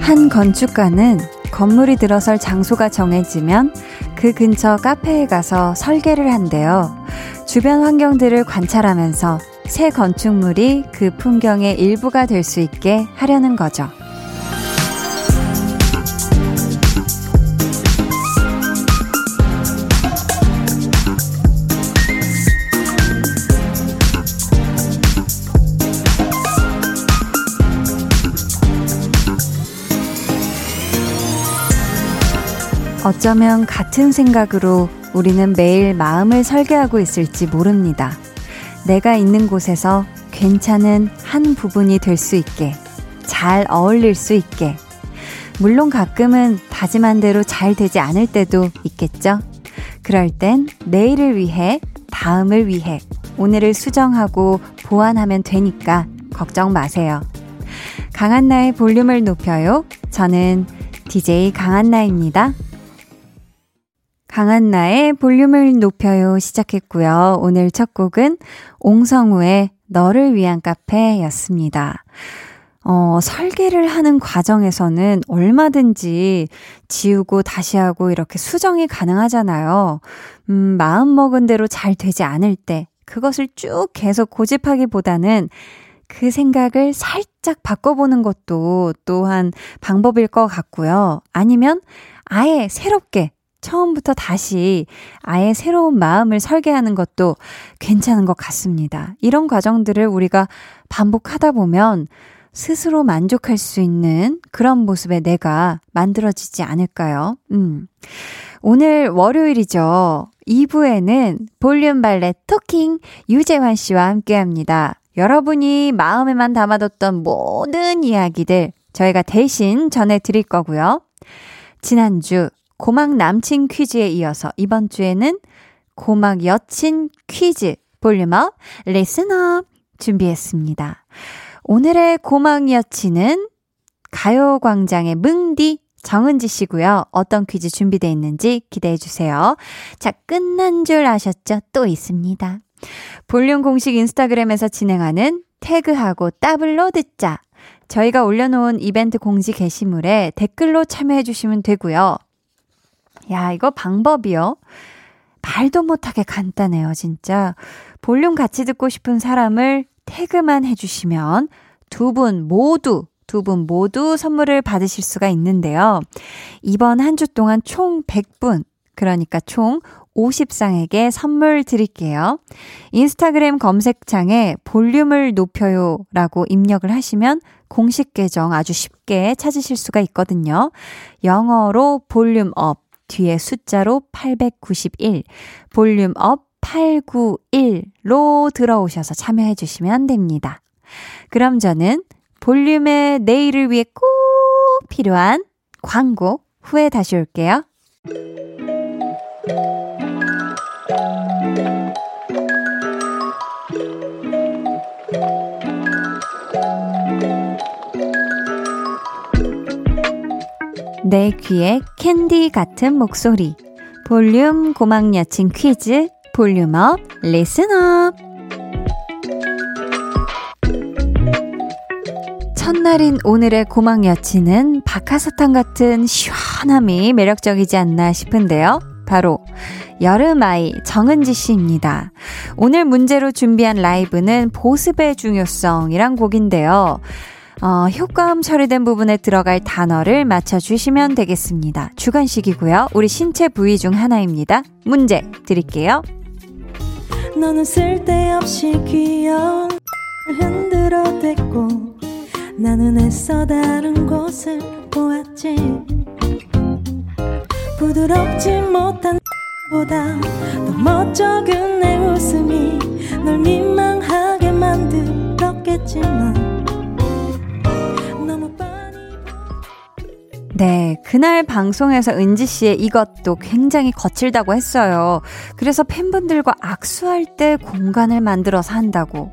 한 건축가는 건물이 들어설 장소가 정해지면 그 근처 카페에 가서 설계를 한대요. 주변 환경들을 관찰하면서 새 건축물이 그 풍경의 일부가 될 수 있게 하려는 거죠. 어쩌면 같은 생각으로 우리는 매일 마음을 설계하고 있을지 모릅니다. 내가 있는 곳에서 괜찮은 한 부분이 될 수 있게, 잘 어울릴 수 있게. 물론 가끔은 다짐한 대로 잘 되지 않을 때도 있겠죠? 그럴 땐 내일을 위해, 다음을 위해, 오늘을 수정하고 보완하면 되니까 걱정 마세요. 강한나의 볼륨을 높여요. 저는 DJ 강한나입니다. 강한나의 볼륨을 높여요 시작했고요. 오늘 첫 곡은 옹성우의 너를 위한 카페였습니다. 어, 설계를 하는 과정에서는 얼마든지 지우고 다시 하고 이렇게 수정이 가능하잖아요. 음, 마음 먹은 대로 잘 되지 않을 때 그것을 쭉 계속 고집하기보다는 그 생각을 살짝 바꿔보는 것도 또한 방법일 것 같고요. 아니면 아예 새롭게 처음부터 다시 아예 새로운 마음을 설계하는 것도 괜찮은 것 같습니다. 이런 과정들을 우리가 반복하다 보면 스스로 만족할 수 있는 그런 모습의 내가 만들어지지 않을까요? 음. 오늘 월요일이죠. 2부에는 볼륨 발레 토킹 유재환 씨와 함께 합니다. 여러분이 마음에만 담아뒀던 모든 이야기들 저희가 대신 전해드릴 거고요. 지난주 고막 남친 퀴즈에 이어서 이번 주에는 고막 여친 퀴즈 volume up listen up 준비했습니다. 오늘의 고막 여친은 가요광장의 뭉디 정은지 씨고요. 어떤 퀴즈 준비되어 있는지 기대해 주세요. 자, 끝난 줄 아셨죠? 또 있습니다. 볼륨 공식 인스타그램에서 진행하는 태그하고 따블로 듣자. 저희가 올려놓은 이벤트 공지 게시물에 댓글로 참여해 주시면 되고요. 야, 이거 방법이요. 말도 못하게 간단해요, 진짜. 볼륨 같이 듣고 싶은 사람을 태그만 해주시면 두 분 모두, 두분 모두 선물을 받으실 수가 있는데요. 이번 한 주 동안 총 100분, 그러니까 총 50쌍에게 선물 드릴게요. 인스타그램 검색창에 볼륨을 높여요 라고 입력을 하시면 공식 계정 아주 쉽게 찾으실 수가 있거든요. 영어로 volume up, 뒤에 숫자로 891, volume up 891로 들어오셔서 참여해 주시면 됩니다. 그럼 저는 볼륨의 내일을 위해 꼭 필요한 광고 후에 다시 올게요. 내 귀에 캔디 같은 목소리. 볼륨 고막 여친 퀴즈. Volume up, listen up. 첫날인 오늘의 고막 여친은 박하사탕 같은 시원함이 매력적이지 않나 싶은데요. 바로 여름아이 정은지 씨입니다. 오늘 문제로 준비한 라이브는 보습의 중요성이란 곡인데요. 어, 효과음 처리된 부분에 들어갈 단어를 맞춰주시면 되겠습니다. 주관식이고요. 우리 신체 부위 중 하나입니다. 문제 드릴게요. 너는 쓸데없이 귀여운 흔들어 댔고 나는 애써 다른 곳을 보았지 부드럽지 못한 보다 더 멋쩍은 내 웃음이 널 민망하게 만들었겠지만 네, 그날 방송에서 은지 씨의 이것도 굉장히 거칠다고 했어요. 그래서 팬분들과 악수할 때 공간을 만들어서 한다고.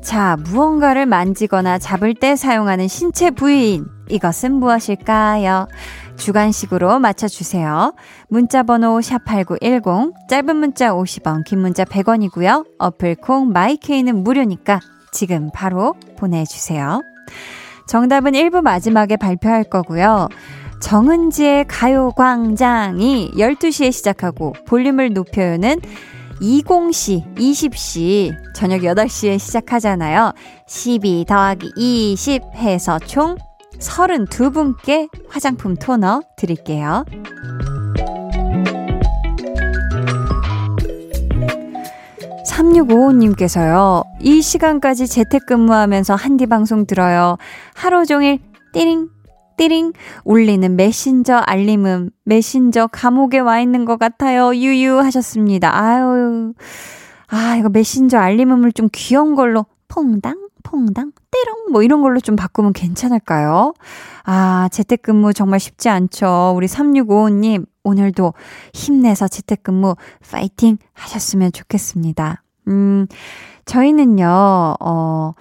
자, 무언가를 만지거나 잡을 때 사용하는 신체 부위인 이것은 무엇일까요? 주간식으로 맞춰주세요. 문자번호 샵8910, 짧은 문자 50원, 긴 문자 100원이고요. 어플콩 마이케이는 무료니까 지금 바로 보내주세요. 정답은 1부 마지막에 발표할 거고요. 정은지의 가요광장이 12시에 시작하고 볼륨을 높여요는 20시, 20시, 저녁 8시에 시작하잖아요. 12 더하기 20 해서 총 32분께 화장품 토너 드릴게요. 3655님께서요, 이 시간까지 재택근무하면서 한디 방송 들어요. 하루 종일 띠링, 띠링 울리는 메신저 알림음 메신저 감옥에 와 있는 것 같아요. 유유 하셨습니다. 아유. 아, 이거 메신저 알림음을 좀 귀여운 걸로 퐁당 퐁당 띠롱 뭐 이런 걸로 좀 바꾸면 괜찮을까요? 아, 재택근무 정말 쉽지 않죠. 우리 3655님 오늘도 힘내서 재택근무 파이팅 하셨으면 좋겠습니다. 음, 저희는요. 어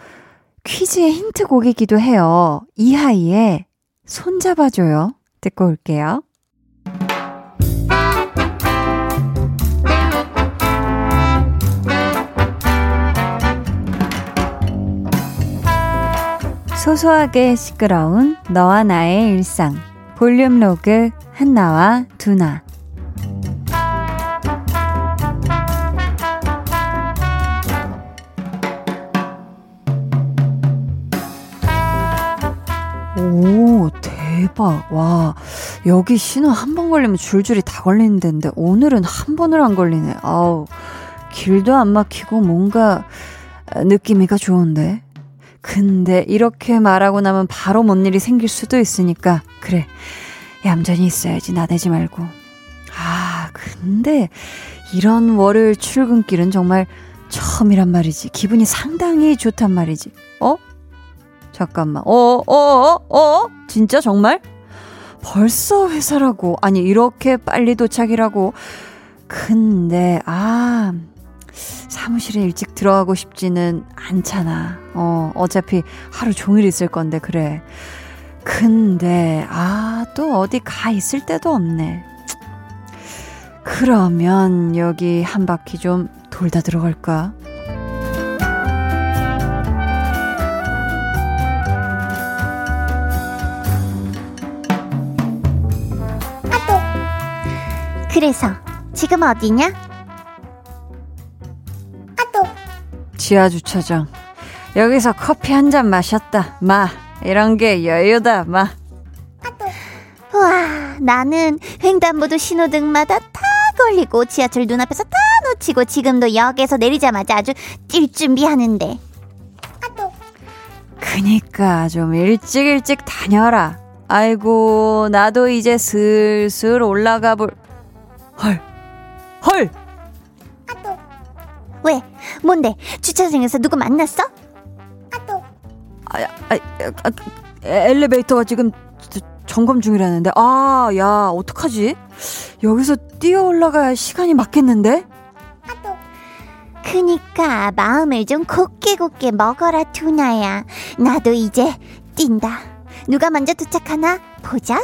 퀴즈의 힌트곡이기도 해요. 이하이의 손잡아줘요. 듣고 올게요. 소소하게 시끄러운 너와 나의 일상. 볼륨 로그 한나와 두나. 오, 대박. 와, 여기 신호 한 번 걸리면 줄줄이 다 걸리는 데인데, 오늘은 한 번을 안 걸리네. 아우, 길도 안 막히고 뭔가 느낌이가 좋은데. 근데 이렇게 말하고 나면 바로 뭔 일이 생길 수도 있으니까, 그래. 얌전히 있어야지, 나대지 말고. 아, 근데 이런 월요일 출근길은 정말 처음이란 말이지. 기분이 상당히 좋단 말이지. 어? 잠깐만. 어, 어, 어, 어? 진짜 정말? 벌써 회사라고. 아니, 이렇게 빨리 도착이라고. 근데, 아, 사무실에 일찍 들어가고 싶지는 않잖아. 어, 어차피 하루 종일 있을 건데, 그래. 근데, 아, 또 어디 가 있을 때도 없네. 그러면 여기 한 바퀴 좀 돌다 들어갈까? 그래서 지금 어디냐? 아또 지하 주차장. 여기서 커피 한 잔 마셨다. 마. 이런 게 여유다. 마. 아또 와, 나는 횡단보도 신호등마다 다 걸리고 지하철 눈앞에서 다 놓치고 지금도 역에서 내리자마자 아주 뛸 준비하는데. 아또 그니까 좀 일찍 일찍 다녀라. 아이고, 나도 이제 슬슬 올라가 볼. 헐, 헐! 아또 왜? 뭔데? 주차장에서 누구 만났어? 아또 아, 아, 아, 엘리베이터가 지금 점검 중이라는데, 아, 야, 어떡하지? 여기서 뛰어 올라가야 시간이 맞겠는데? 아또 그니까 마음을 좀 곱게 곱게 먹어라 투나야. 나도 이제 뛴다. 누가 먼저 도착하나 보자고.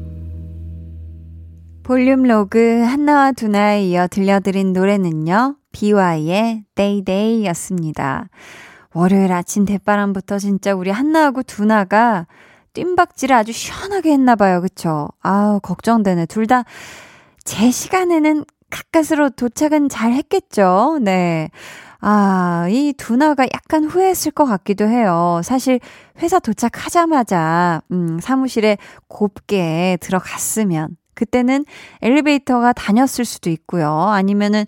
볼륨 로그 한나와 두나에 이어 들려드린 노래는요, 비와이의 Day Day 였습니다. 월요일 아침 댓바람부터 진짜 우리 한나하고 두나가 뜀박질을 아주 시원하게 했나봐요. 그쵸? 아우, 걱정되네. 둘 다 제 시간에는 가까스로 도착은 잘 했겠죠? 네. 아, 이 두나가 약간 후회했을 것 같기도 해요. 사실 회사 도착하자마자, 음, 사무실에 곱게 들어갔으면, 그때는 엘리베이터가 다녔을 수도 있고요. 아니면은,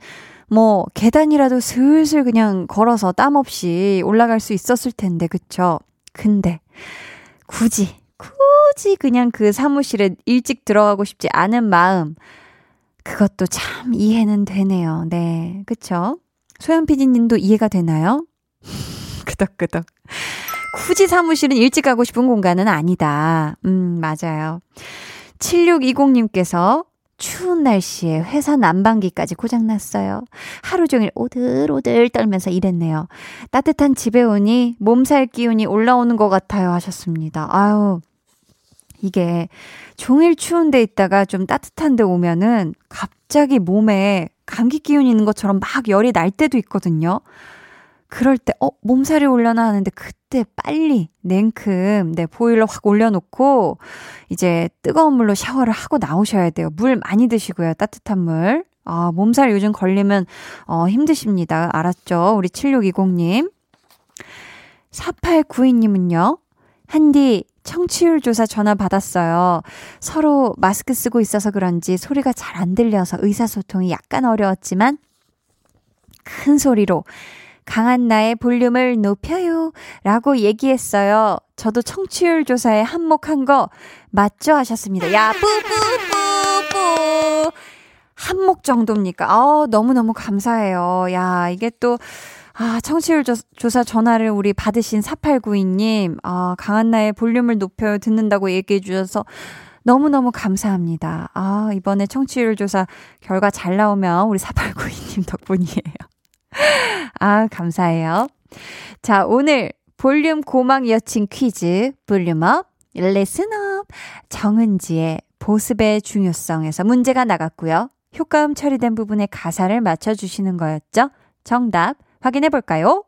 뭐, 계단이라도 슬슬 그냥 걸어서 땀 없이 올라갈 수 있었을 텐데, 그쵸? 근데, 굳이, 굳이 그냥 그 사무실에 일찍 들어가고 싶지 않은 마음, 그것도 참 이해는 되네요. 네. 그쵸? 소연 PD님도 이해가 되나요? 끄덕끄덕. 굳이 사무실은 일찍 가고 싶은 공간은 아니다. 음, 맞아요. 7620님께서 추운 날씨에 회사 난방기까지 고장났어요. 하루 종일 오들오들 떨면서 일했네요. 따뜻한 집에 오니 몸살 기운이 올라오는 것 같아요 하셨습니다. 아유, 이게 종일 추운 데 있다가 좀 따뜻한 데 오면은 갑자기 몸에 감기 기운 있는 것처럼 막 열이 날 때도 있거든요. 그럴 때, 어, 몸살이 올려나 하는데 그때 빨리 냉큼, 네, 보일러 확 올려놓고 이제 뜨거운 물로 샤워를 하고 나오셔야 돼요. 물 많이 드시고요. 따뜻한 물. 아, 몸살 요즘 걸리면, 어, 힘드십니다. 알았죠? 우리 7620님. 4892님은요, 한디, 청취율 조사 전화 받았어요. 서로 마스크 쓰고 있어서 그런지 소리가 잘 안 들려서 의사소통이 약간 어려웠지만, 큰 소리로 강한 나의 볼륨을 높여요. 라고 얘기했어요. 저도 청취율 조사에 한몫한 거 맞죠? 하셨습니다. 야, 뿌뿌뿌뿌. 한몫 정도입니까? 아 너무너무 감사해요. 야, 이게 또, 아, 청취율 조, 사 전화를 우리 받으신 4892님, 아, 강한나의 볼륨을 높여 듣는다고 얘기해 주셔서 너무너무 감사합니다. 아, 이번에 청취율 조사 결과 잘 나오면 우리 4892님 덕분이에요. 아, 감사해요. 자, 오늘 볼륨 고막 여친 퀴즈, 볼륨업, 레슨업, 정은지의 보습의 중요성에서 문제가 나갔고요. 효과음 처리된 부분에 가사를 맞춰주시는 거였죠? 정답 확인해 볼까요?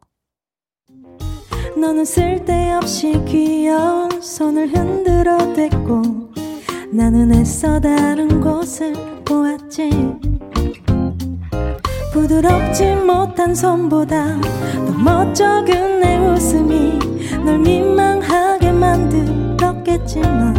너는 쓸데없이 귀여운 손을 흔들어 댔고 나는 애써 다른 곳을 보았지 부드럽지 못한 손보다 더 멋쩍은 내 웃음이 널 민망하게 만들었겠지만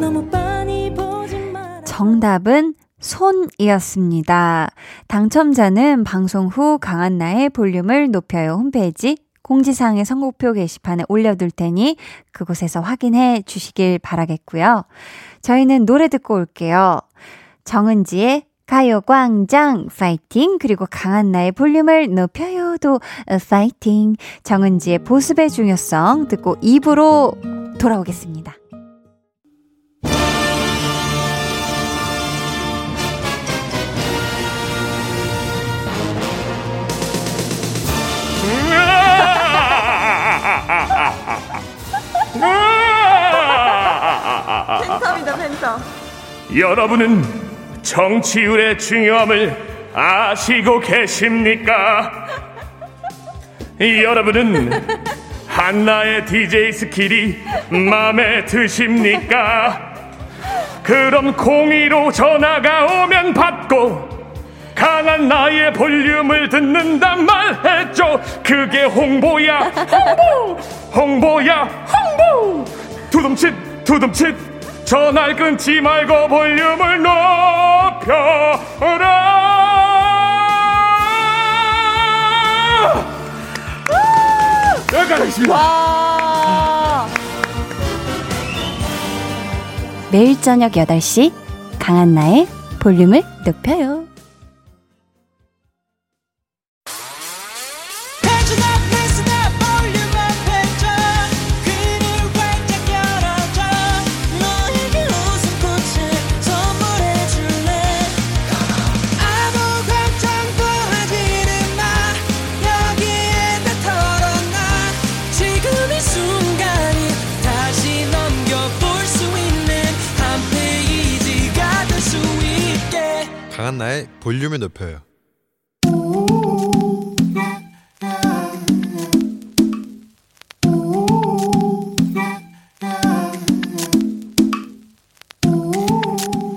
너무 빤히 보지 마 정답은 손이었습니다. 당첨자는 방송 후 강한나의 볼륨을 높여요 홈페이지 공지사항의 선곡표 게시판에 올려둘 테니 그곳에서 확인해 주시길 바라겠고요. 저희는 노래 듣고 올게요. 정은지의 가요광장 파이팅 그리고 강한나의 볼륨을 높여요도 파이팅. 정은지의 보습의 중요성 듣고 입으로 돌아오겠습니다. 팬텀이다 팬텀 여러분은 정치율의 중요함을 아시고 계십니까? 여러분은 한나의 DJ skill이 마음에 드십니까? 그럼 공이로 전화가 오면 받고 강한 나의 볼륨을 듣는단 말했죠. 그게 홍보야, 홍보, 홍보야, 홍보. 두둠칫, 두둠칫. 전화를 끊지 말고 볼륨을 높여라. 여기까지. 하겠습니다 매일 저녁 8시 강한나의 볼륨을 높여요 강한나의 볼륨을 높여요.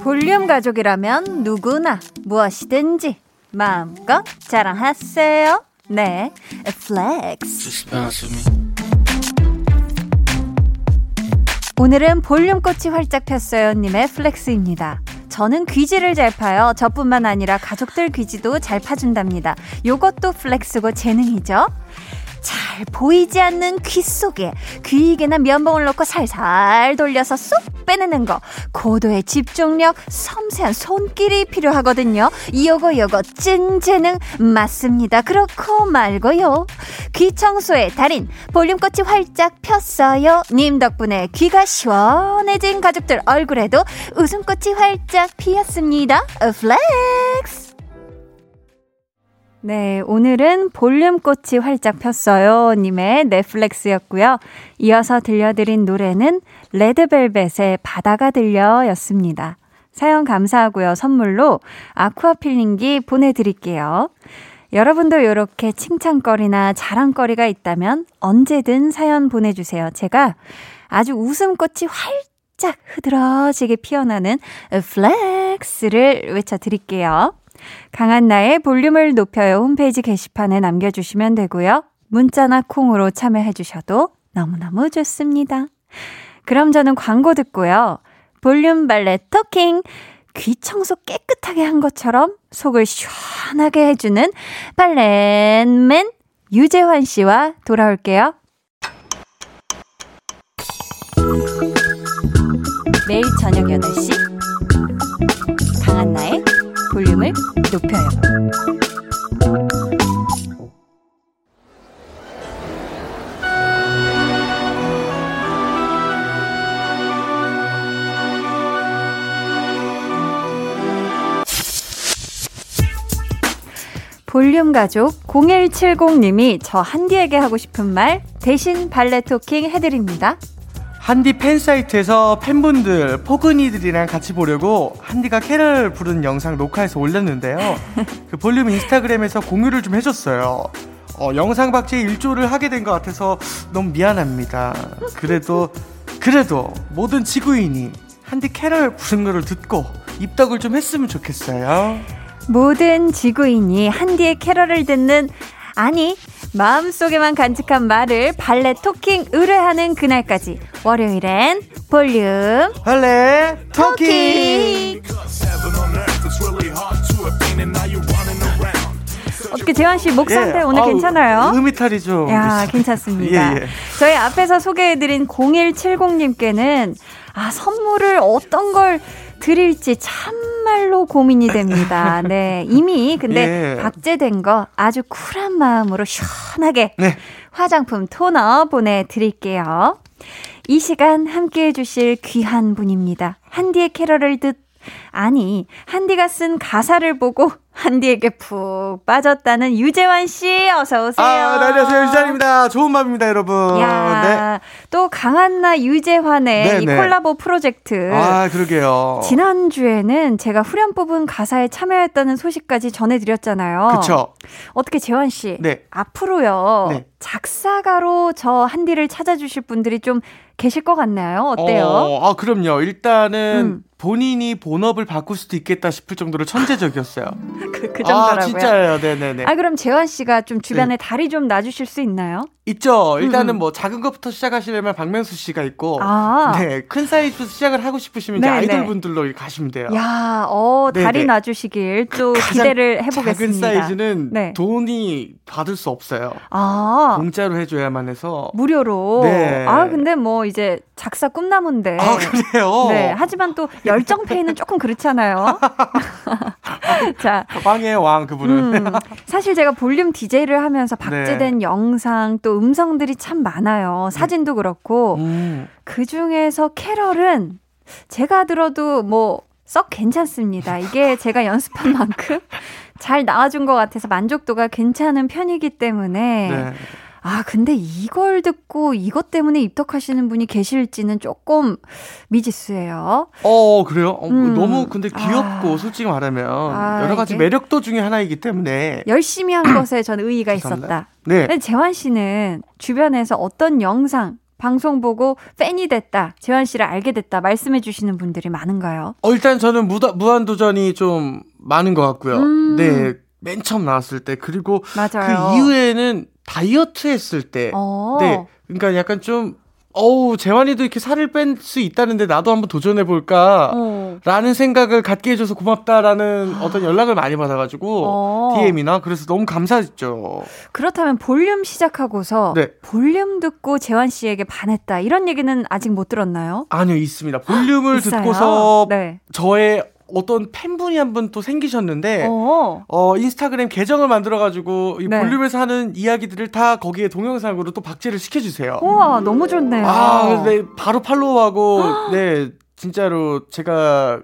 볼륨 가족이라면 누구나 무엇이든지 마음껏 자랑하세요. 네, flex. 오늘은 볼륨 꽃이 활짝 폈어요 님의 flex입니다. 저는 귀지를 잘 파요. 저뿐만 아니라 가족들 귀지도 잘 파준답니다. 요것도 플렉스고 재능이죠. 잘 보이지 않는 귀 속에 귀이개나 면봉을 넣고 살살 돌려서 쏙 빼내는 거. 고도의 집중력 섬세한 손길이 필요하거든요. 요거 요거 찐 재능. 맞습니다. 그렇고 말고요. 귀 청소의 달인 볼륨꽃이 활짝 폈어요. 님 덕분에 귀가 시원해진 가족들 얼굴에도 웃음꽃이 활짝 피었습니다. Flex 네, 오늘은 볼륨꽃이 활짝 폈어요. 님의 flex였고요. 이어서 들려드린 노래는 레드벨벳의 바다가 들려 였습니다. 사연 감사하고요. 선물로 aqua peeling기 보내드릴게요. 여러분도 이렇게 칭찬거리나 자랑거리가 있다면 언제든 사연 보내주세요. 제가 아주 웃음꽃이 활짝 흐드러지게 피어나는 flex를 외쳐드릴게요. 강한나의 볼륨을 높여요 홈페이지 게시판에 남겨주시면 되고요. 문자나 콩으로 참여해 주셔도 너무너무 좋습니다. 그럼 저는 광고 듣고요. 볼륨 valet talking! 귀 청소 깨끗하게 한 것처럼 속을 시원하게 해주는 valet man 유재환 씨와 돌아올게요. 매일 저녁 8시 강한나의 볼륨을 높여요. 볼륨 가족 0170님이 저 한디에게 하고 싶은 말 대신 valet talking 해드립니다. 한디 팬 사이트에서 팬분들, 포근이들이랑 같이 보려고 한디가 캐럴 부르는 영상 녹화해서 올렸는데요. 그 볼륨 인스타그램에서 공유를 좀 해줬어요. 어, 영상 박제에 일조를 하게 된 것 같아서 너무 미안합니다. 그래도, 그래도 모든 지구인이 한디 캐럴 부른 거를 듣고 입덕을 좀 했으면 좋겠어요. 모든 지구인이 한디의 캐럴을 듣는 아니 마음속에만 간직한 말을 발레 토킹 의뢰하는 그날까지 월요일엔 볼륨 할래 토킹 어떻게 재환 씨 목 상태 예, 오늘 아우, 괜찮아요? 음이탈이 좀 야, 있- 괜찮습니다. 예, 예. 저희 앞에서 소개해드린 0170님께는 아, 선물을 어떤 걸 드릴지 참말로 고민이 됩니다. 네. 이미 근데 예. 박제된 거 아주 쿨한 마음으로 시원하게 네. 화장품 토너 보내드릴게요. 이 시간 함께 해주실 귀한 분입니다. 한디의 캐럴을 듣, 아니, 한디가 쓴 가사를 보고 한디에게 푹 빠졌다는 유재환 씨, 어서 오세요. 아, 네, 안녕하세요. 유찬입니다. 좋은 밤입니다, 여러분. 야, 또 강한나 유재환의 네, 이 네. 콜라보 프로젝트. 네. 아, 그러게요. 지난주에는 제가 후렴 부분 가사에 참여했다는 소식까지 전해 드렸잖아요. 그쵸. 어떻게 재환 씨? 네. 앞으로요. 네. 작사가로 저 한디를 찾아주실 분들이 좀 계실 것 같나요? 어때요? 어, 아, 그럼요. 일단은 음. 본인이 본업을 바꿀 수도 있겠다 싶을 정도로 천재적이었어요. 그, 그 정도라고요. 아, 진짜예요. 네네네. 아, 그럼 재환 씨가 좀 주변에 다리 좀 놔주실 수 있나요? 있죠. 일단은 음. 뭐 작은 것부터 시작하시려면 박명수 씨가 있고, 아. 네, 큰 사이즈부터 시작을 하고 싶으시면 이제 네, 아이돌 네. 분들로 가시면 돼요. 야, 어, 네네. 다리 놔주시길 또 기대를 해보겠습니다. 작은 사이즈는 네. 돈이 받을 수 없어요. 아, 공짜로 해줘야만 해서. 무료로. 네. 아, 근데 뭐 이제 작사 꿈나무인데. 아, 그래요? 네, 하지만 또 열정 페이는 조금 그렇잖아요. 자, 왕이에요, 왕, 그분은. 음, 사실 제가 볼륨 DJ를 하면서 박제된 네. 영상 또 음성들이 참 많아요. 사진도 그렇고. 음. 그 중에서 캐럴은 제가 들어도 뭐 썩 괜찮습니다. 이게 제가 연습한 만큼 잘 나와준 것 같아서 만족도가 괜찮은 편이기 때문에. 네. 아, 근데 이걸 듣고 이것 때문에 입덕하시는 분이 계실지는 조금 미지수예요. 어, 그래요? 어, 음. 너무 근데 귀엽고, 아. 솔직히 말하면. 아, 여러 가지? 매력도 중에 하나이기 때문에. 열심히 한 것에 전 의의가. 있었다. 네. 재환 씨는 주변에서 어떤 영상, 방송 보고 팬이 됐다, 재환 씨를 알게 됐다 말씀해 주시는 분들이 많은가요? 어, 일단 저는 무다, 무한도전이 좀 많은 것 같고요. 음. 네. 맨 처음 나왔을 때. 그리고 맞아요. 그 이후에는 다이어트 했을 때. 어. 네. 그러니까 약간 좀 어우, 재환이도 이렇게 살을 뺄수 있다는데 나도 한번 도전해볼까. 어. 라는 생각을 갖게 해줘서 고맙다라는 어떤 연락을 많이 받아가지고, 어. DM이나. 그래서 너무 감사했죠. 그렇다면 볼륨 시작하고서 네. 볼륨 듣고 재환 씨에게 반했다 이런 얘기는 아직 못 들었나요? 아니요, 있습니다. 볼륨을? 듣고서 네. 저의 어떤 팬분이 한 분 또 생기셨는데, 어. 어. 인스타그램 계정을 만들어 가지고, 이 네. 볼륨에서 하는 이야기들을 다 거기에 동영상으로 또 박제를 시켜 주세요. 우와 너무 좋네요. 아, 네, 바로 팔로우하고, 네, 진짜로 제가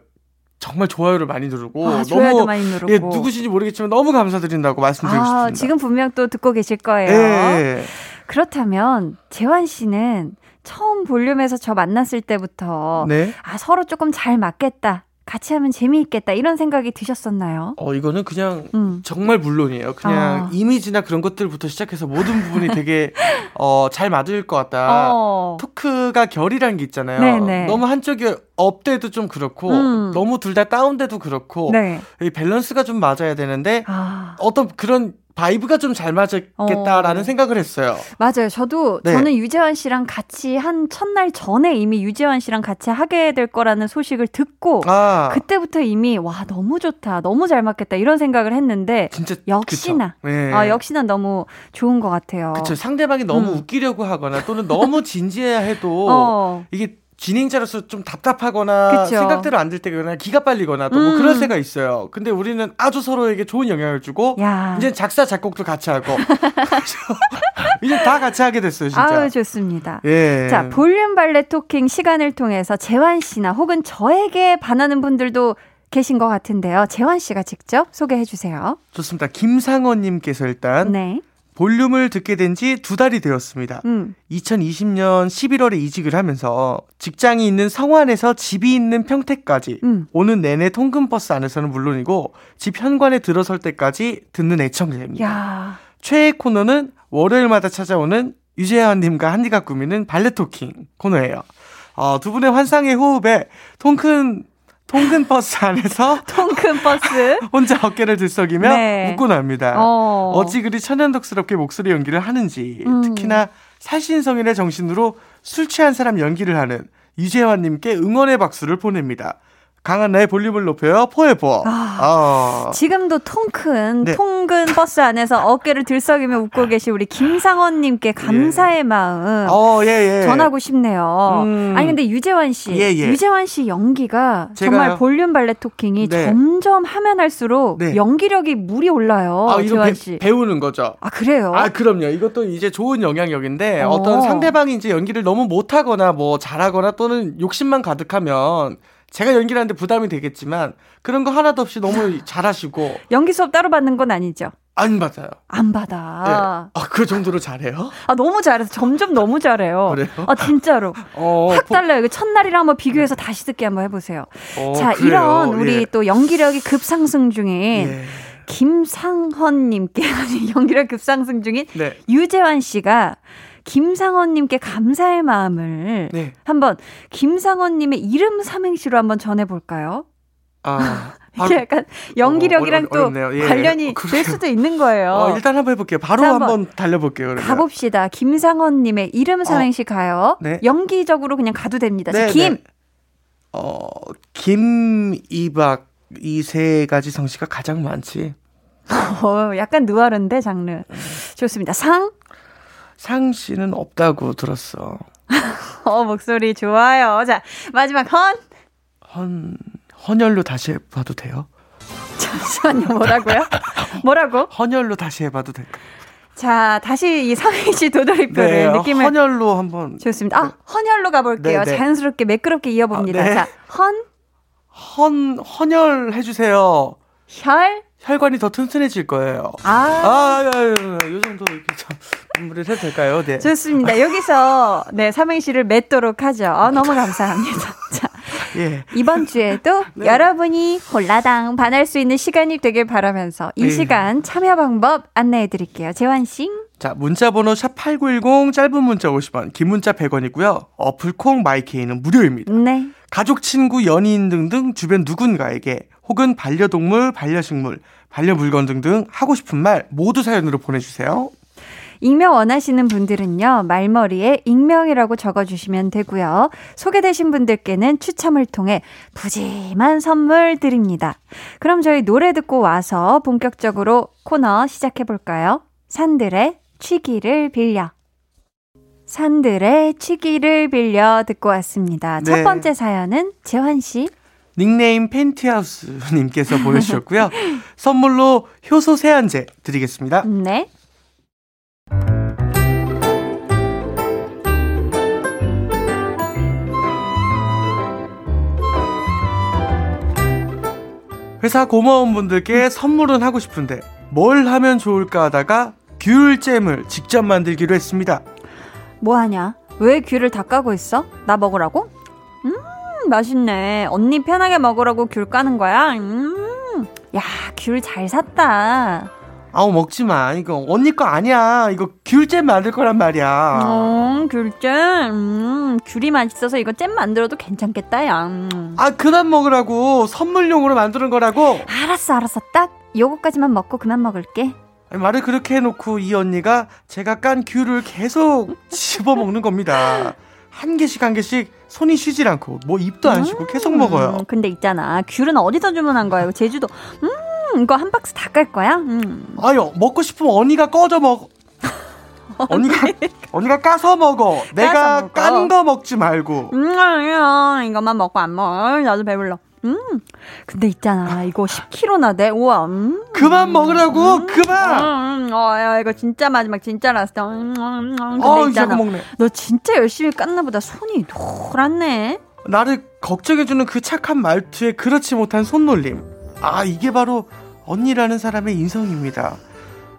정말 좋아요를 많이 누르고, 아, 좋아요도 너무, 많이 누르고. 예, 누구신지 모르겠지만 너무 감사드린다고 말씀드리고 아, 싶습니다. 지금 분명 또 듣고 계실 거예요. 예. 그렇다면 재환 씨는 처음 볼륨에서 저 만났을 때부터 네. 아 서로 조금 잘 맞겠다. 같이 하면 재미있겠다 이런 생각이 드셨었나요? 어, 이거는 그냥 음. 정말 물론이에요. 그냥 아. 이미지나 그런 것들부터 시작해서 모든 부분이 되게 어, 잘 맞을 것 같다. 어. 토크가 결이라는 게 있잖아요. 네네. 너무 한쪽이 up돼도 좀 그렇고 음. 너무 둘 다 다운돼도 그렇고 네. 이 밸런스가 좀 맞아야 되는데 아, 어떤 그런 vibe가 좀 잘 맞았겠다라는 어. 생각을 했어요. 맞아요. 저도 네. 저는 유재환 씨랑 같이 한 첫날 전에 이미 유재환 씨랑 같이 하게 될 거라는 소식을 듣고 아, 그때부터 이미 와 너무 좋다, 너무 잘 맞겠다 이런 생각을 했는데 진짜 역시나. 네. 아 역시나 너무 좋은 것 같아요. 그쵸 상대방이 너무 음. 웃기려고 하거나 또는 너무 진지해야 해도 어. 이게 진행자로서 좀 답답하거나 그쵸. 생각대로 안 될 때거나 기가 빨리거나 또뭐 음. 그럴 때가 있어요. 근데 우리는 아주 서로에게 좋은 영향을 주고 야. 이제 작사 작곡도 같이 하고 이제 다 같이 하게 됐어요 진짜. 아유 좋습니다. 예. 자 볼륨 발레 토킹 시간을 통해서 재환 씨나 혹은 저에게 반하는 분들도 계신 것 같은데요. 재환 씨가 직접 소개해 주세요. 좋습니다. 김상원 님께서 일단 네. 볼륨을 듣게 된 지 두 달이 되었습니다. 음. 2020년 11월에 이직을 하면서 직장이 있는 성완에서 집이 있는 평택까지 음. 오는 내내 통근버스 안에서는 물론이고 집 현관에 들어설 때까지 듣는 애청자입니다. 야. 최애 코너는 월요일마다 찾아오는 유재환님과 한디가 꾸미는 발레토킹 코너예요. 어, 두 분의 환상의 호흡에 통큰 통근 버스 안에서 통큰 버스. 혼자 어깨를 들썩이며 네. 웃고 납니다. 어. 어찌 그리 천연덕스럽게 목소리 연기를 하는지 음. 특히나 살신성인의 정신으로 술 취한 사람 연기를 하는 유재환님께 응원의 박수를 보냅니다. 강한나의 볼륨을 높여요 포에버. 아. 지금도 통큰 네. 통근 버스 안에서 어깨를 들썩이며 웃고 계신 우리 김상원님께 감사의 마음 어, 예, 예. 전하고 싶네요. 음. 아니 근데 유재환 씨, 예, 예. 유재환 씨 연기가 제가요? 정말 볼륨 valet talking이 네. 점점 하면 할수록 네. 연기력이 물이 올라요. 아, 이거 재환 배, 씨. 배 우는 거죠. 아 그래요? 아, 그럼요. 이것도 이제 좋은 영향력인데 어. 어. 떤 상대방이 이제 연기를 너무 못하거나 뭐 잘하거나 또는 욕심만 가득하면 제가 연기를 하는데 부담이 되겠지만 그런 거 하나도 없이 너무 잘하시고 연기 수업 따로 받는 건 아니죠? 안 받아요. 안 네. 받아. 아, 그 정도로 잘해요? 아 너무 잘해서 점점 너무 잘해요. 그래요? 아 진짜로 어, 확 포- 달라요. 이거 첫날이랑 한번 비교해서 다시 듣기 한번 해보세요. 어, 자 그래요. 이런 우리 예. 또 연기력이 급상승 중인 예. 김상헌님께 연기력 급상승 중인 네. 유재환 씨가 김상헌님께 감사의 마음을 네. 한번 김상헌님의 이름 삼행시로 한번 전해볼까요? 아, 이게 약간 연기력이랑 어려- 또 어렵네요. 예. 관련이 어. 될 수도 있는 거예요. 어, 일단 한번 해볼게요. 바로 자, 한번 한번 달려볼게요. 그러면. 가봅시다. 김상헌님의 이름 삼행시 가요. 네. 연기적으로 그냥 가도 됩니다. 자, 네, 김. 네. 어, 김, 이박 이 세 가지 성씨가 가장 많지. 어, 약간 느와르인데 장르. 좋습니다. 상. 상 씨는 없다고 들었어. 어, 목소리 좋아요. 자, 마지막 헌. 헌 헌혈로 다시 해봐도 돼요? 잠시만요. 뭐라고요? 뭐라고? 헌혈로 다시 해봐도 될까? 자, 다시 이 삼행시 도돌이표를 네, 느낌을 헌혈로 한번 좋습니다. 아, 헌혈로 가볼게요. 네, 네. 자연스럽게 매끄럽게 이어봅니다. 아, 네. 자, 헌, 헌 헌혈 해주세요. 혈, 혈관이 더 튼튼해질 거예요. 아. 아, 야, 야, 야, 요 정도 이렇게 좀 눈물을 해도 될까요? 네. 좋습니다. 여기서 네 삼행시를 맺도록 하죠. 아, 너무 감사합니다. 자, 예. 이번 주에도 네. 여러분이 홀라당 반할 수 있는 시간이 되길 바라면서 이 네. 시간 참여 방법 안내해 드릴게요. 재환 씨. 자, 문자 번호 샵8910 짧은 문자 50원, 긴 문자 100원이고요. 어플 콩 마이케이는 무료입니다. 네. 가족, 친구, 연인 등등 주변 누군가에게 혹은 반려동물, 반려식물, 반려물건 등등 하고 싶은 말 모두 사연으로 보내주세요. 익명 원하시는 분들은요, 말머리에 익명이라고 적어주시면 되고요. 소개되신 분들께는 추첨을 통해 푸짐한 선물 드립니다. 그럼 저희 노래 듣고 와서 본격적으로 코너 시작해볼까요? 산들의 취기를 빌려. 산들의 취기를 빌려 듣고 왔습니다. 첫 네. 번째 사연은 재환 씨. 닉네임 팬티하우스님께서 보내주셨고요. 선물로 효소 세안제 드리겠습니다. 네. 회사 고마운 분들께 선물은 하고 싶은데 뭘 하면 좋을까 하다가 귤잼을 직접 만들기로 했습니다. 뭐 하냐? 왜 귤을 다 까고 있어? 나 먹으라고? 음, 맛있네. 언니 편하게 먹으라고 귤 까는 거야? 음, 야, 귤 잘 샀다. 아우 먹지 마. 이거 언니 거 아니야. 이거 귤잼 만들 거란 말이야. 음, 귤잼. 음, 귤이 맛있어서 이거 잼 만들어도 괜찮겠다, 야. 음. 아 그만 먹으라고 선물용으로 만드는 거라고. 알았어, 알았어. 딱 요거까지만 먹고 그만 먹을게. 아니, 말을 그렇게 해놓고 이 언니가 제가 깐 귤을 계속 집어 먹는 겁니다. 한 개씩 한 개씩 손이 쉬질 않고 뭐 입도 안 쉬고 계속 먹어요. 음, 근데 있잖아. 귤은 어디서 주문한? 이거 제주도. 음, 이거 한 박스 다 깔 거야? 음. 아유 먹고 싶으면 언니가 꺼져 먹. 언니가 언니가 까서 먹어. 내가. 깐 거 먹지 말고. 음. 이것만 먹고 안 먹어. 나도 배불러. 음. 근데 있잖아. 이거 10kg나 돼. 우와. 음. 그만 먹으라고 그만. 음, 어, 야, 이거 진짜 마지막 진짜 last. 음, 음, 음. 근데 어 있잖아. 먹네. 너 진짜 열심히 깠나 보다. 손이 노랗네. 나를 걱정해주는 그 착한 말투에 그렇지 못한 손놀림. 아, 이게 바로 언니라는 사람의 인성입니다.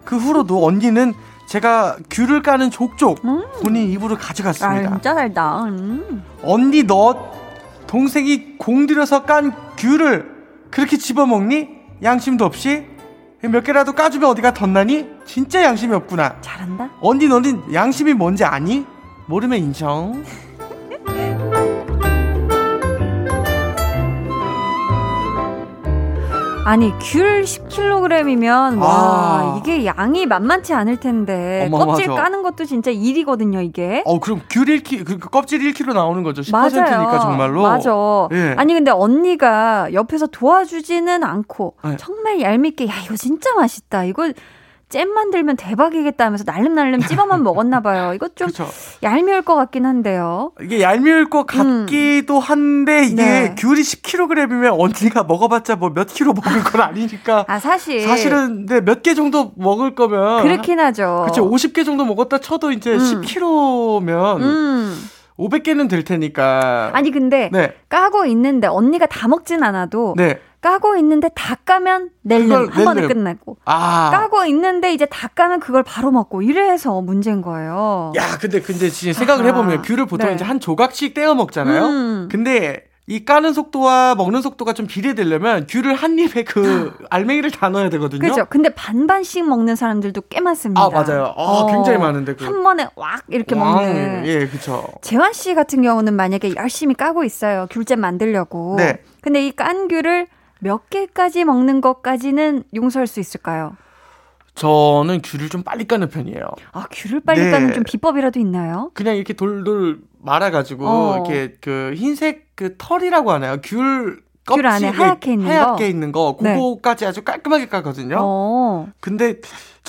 그 후로도 언니는 제가 귤을 까는 족족 본인 입으로 아, 가져갔습니다. 진짜 달다. 음. 언니 너 동생이 공들여서 깐 귤을 그렇게 집어먹니? 양심도 없이? 몇 개라도 까주면 어디가 덧나니? 진짜 양심이 없구나. 잘한다. 언니 너는 양심이 뭔지 아니? 모르면 인정. 아니 귤 10kg이면 와 아. 이게 양이 만만치 않을 텐데 어마어마하죠. 껍질 까는 것도 진짜 일이거든요 이게. 어 그럼 귤 1kg 그 껍질 1kg 나오는 거죠. 10%니까 맞아요. 정말로. 맞아. 예. 아니 근데 언니가 옆에서 도와주지는 않고 네. 정말 얄밉게 야 이거 진짜 맛있다. 이거 잼 만들면 대박이겠다 하면서 날름날름 찝어만 먹었나 봐요. 이거 좀 그렇죠. 얄미울 것 같긴 한데요. 이게 얄미울 것 같기도 한데 이게 음. 네. 귤이 10kg이면 언니가 먹어봤자 뭐 몇 킬로 먹을 건 아니니까. 아 사실 사실은 근데 몇개 정도 먹을 거면 그렇긴 하죠. 그치 50개 정도 먹었다 쳐도 이제 음. 10kg면 음. 500개는 될 테니까. 아니 근데 네. 까고 까고 있는데 언니가 다 먹진 않아도 네. 까고 있는데 다 까면 낼름 한 번에. 끝나고 아. 까고 있는데 이제 다 까면 그걸 바로 먹고 이래서 문제인 거예요. 야, 근데 근데 진짜 생각을 아하. 해보면 귤을 보통 네. 이제 한 조각씩 떼어 먹잖아요. 음. 근데 이 까는 속도와 먹는 속도가 좀 비례되려면 귤을 한 입에 그 알맹이를 다 넣어야 되거든요. 그렇죠. 근데 반반씩 먹는 사람들도 꽤 많습니다. 아 맞아요. 아, 굉장히 많은데 그. 한 번에 왁 이렇게 왕, 먹는. 예, 그렇죠. 재환 씨 같은 경우는 만약에 열심히 까고 있어요. 귤잼 만들려고. 네. 근데 이 깐 귤을 몇 개까지 먹는 것까지는 용서할 수 있을까요? 저는 귤을 좀 빨리 까는 편이에요. 아, 귤을 빨리 네. 까는 좀 비법이라도 있나요? 그냥 이렇게 돌돌 말아가지고 어. 이렇게 그 흰색 그 털이라고 하나요? 귤귤 안에 껍질에 하얗게 있는 하얗게 거? 있는 거 네. 그거까지 아주 깔끔하게 까거든요. 어. 근데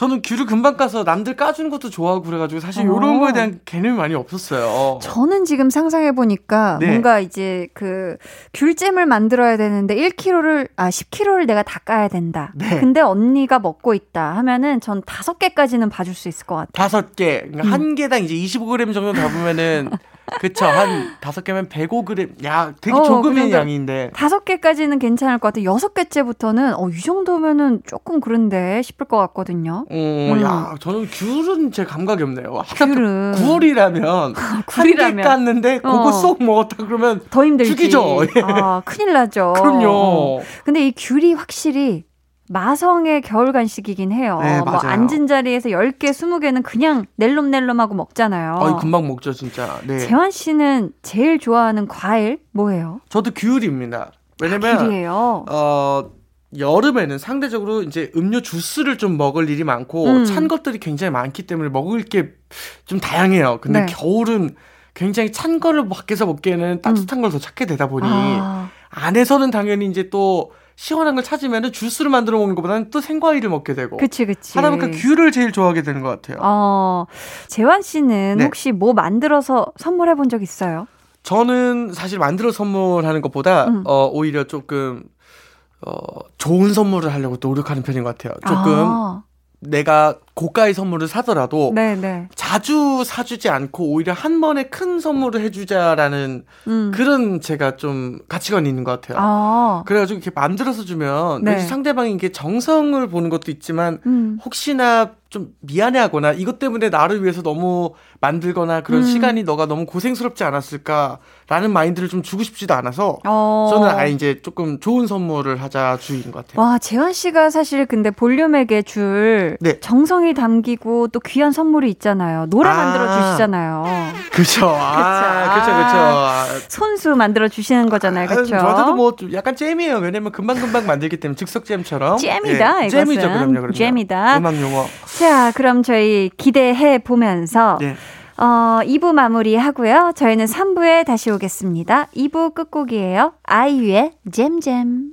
저는 귤을 금방 까서 남들 까주는 것도 좋아하고 그래가지고 사실 어. 이런 거에 대한 개념이 많이 없었어요. 저는 지금 상상해 보니까 네. 뭔가 이제 그 귤잼을 만들어야 되는데 1kg를 아 10kg를 내가 다 까야 된다. 네. 근데 언니가 먹고 있다 하면은 전 다섯 개까지는 봐줄 수 있을 것 같아요. 다섯 개, 그러니까 음. 한 개당 이제 25g 정도 잡으면은 그쵸 한 다섯 개면 105g. 야, 되게 어, 조금의. 양인데. 다섯 개까지는 괜찮을 것 같아요. 여섯 개째부터는 어, 이 정도면은 조금 그런데 싶을 것 같거든요. 어, 음. 야, 저는 귤은 제 감각이 없네요. 귤은 9월이라면 한개 굴이라면 깠는데 그거 어. 쏙 먹었다 그러면 더 힘들지. 죽이죠. 예. 아, 큰일 나죠. 그럼요. 어. 근데 이 귤이 확실히 마성의 겨울 간식이긴 해요. 네, 뭐. 앉은 자리에서 10개, 20개는 그냥 낼름낼름하고 먹잖아요. 아이, 금방 먹죠, 진짜. 네. 재환 씨는 제일 좋아하는 과일 뭐예요? 저도 귤입니다. 왜냐면 귤이에요. 어 여름에는 상대적으로 이제 음료 주스를 좀 먹을 일이 많고 음. 찬 것들이 굉장히 많기 때문에 먹을 게 좀 다양해요. 근데 네. 겨울은 굉장히 찬 거를 밖에서 먹기에는 따뜻한 걸더 찾게 되다 보니 음. 아, 안에서는 당연히 이제 또 시원한 걸 찾으면은 주스를 만들어 먹는 것보다는 또 생과일을 먹게 되고 그치, 그치. 하다 보니까 귤을 제일 좋아하게 되는 것 같아요. 어, 재환 씨는 네. 혹시 뭐 만들어서 선물해 본 적 있어요? 저는 사실 만들어 선물하는 것보다 음. 어, 오히려 조금 어, 좋은 선물을 하려고 노력하는 편인 것 같아요. 조금 아, 내가 고가의 선물을 사더라도 네네. 자주 사주지 않고 오히려 한 번에 큰 선물을 해주자라는 음. 그런 제가 좀 가치관이 있는 것 같아요. 아, 그래가지고 이렇게 만들어서 주면 네. 상대방이 이게 정성을 보는 것도 있지만 음. 혹시나 좀 미안해하거나 이것 때문에 나를 위해서 너무 만들거나 그런 음. 시간이 너가 너무 고생스럽지 않았을까라는 마인드를 좀 주고 싶지도 않아서 어. 저는 아예 이제 조금 좋은 선물을 하자 주의인 것 같아요. 와, 재환 씨가 사실 근데 볼륨에게 줄 네. 정성이 담기고 또 귀한 선물이 있잖아요. 노래 아. 만들어 주시잖아요. 그쵸. 아, 그쵸. 그쵸, 아. 그쵸. 손수 만들어 주시는 거잖아요. 그렇죠? 저도 뭐좀 약간 잼이에요. 왜냐면 금방 금방 만들기 때문에 즉석 잼처럼. 잼이다, 예. 잼이죠, 그럼요, 그럼요. 잼이다. 음악 용어. 자, 그럼 저희 기대해 보면서 네. 어, 2부 마무리 하고요. 저희는 3부에 다시 오겠습니다. 2부 끝곡이에요. 아이유의 잼잼.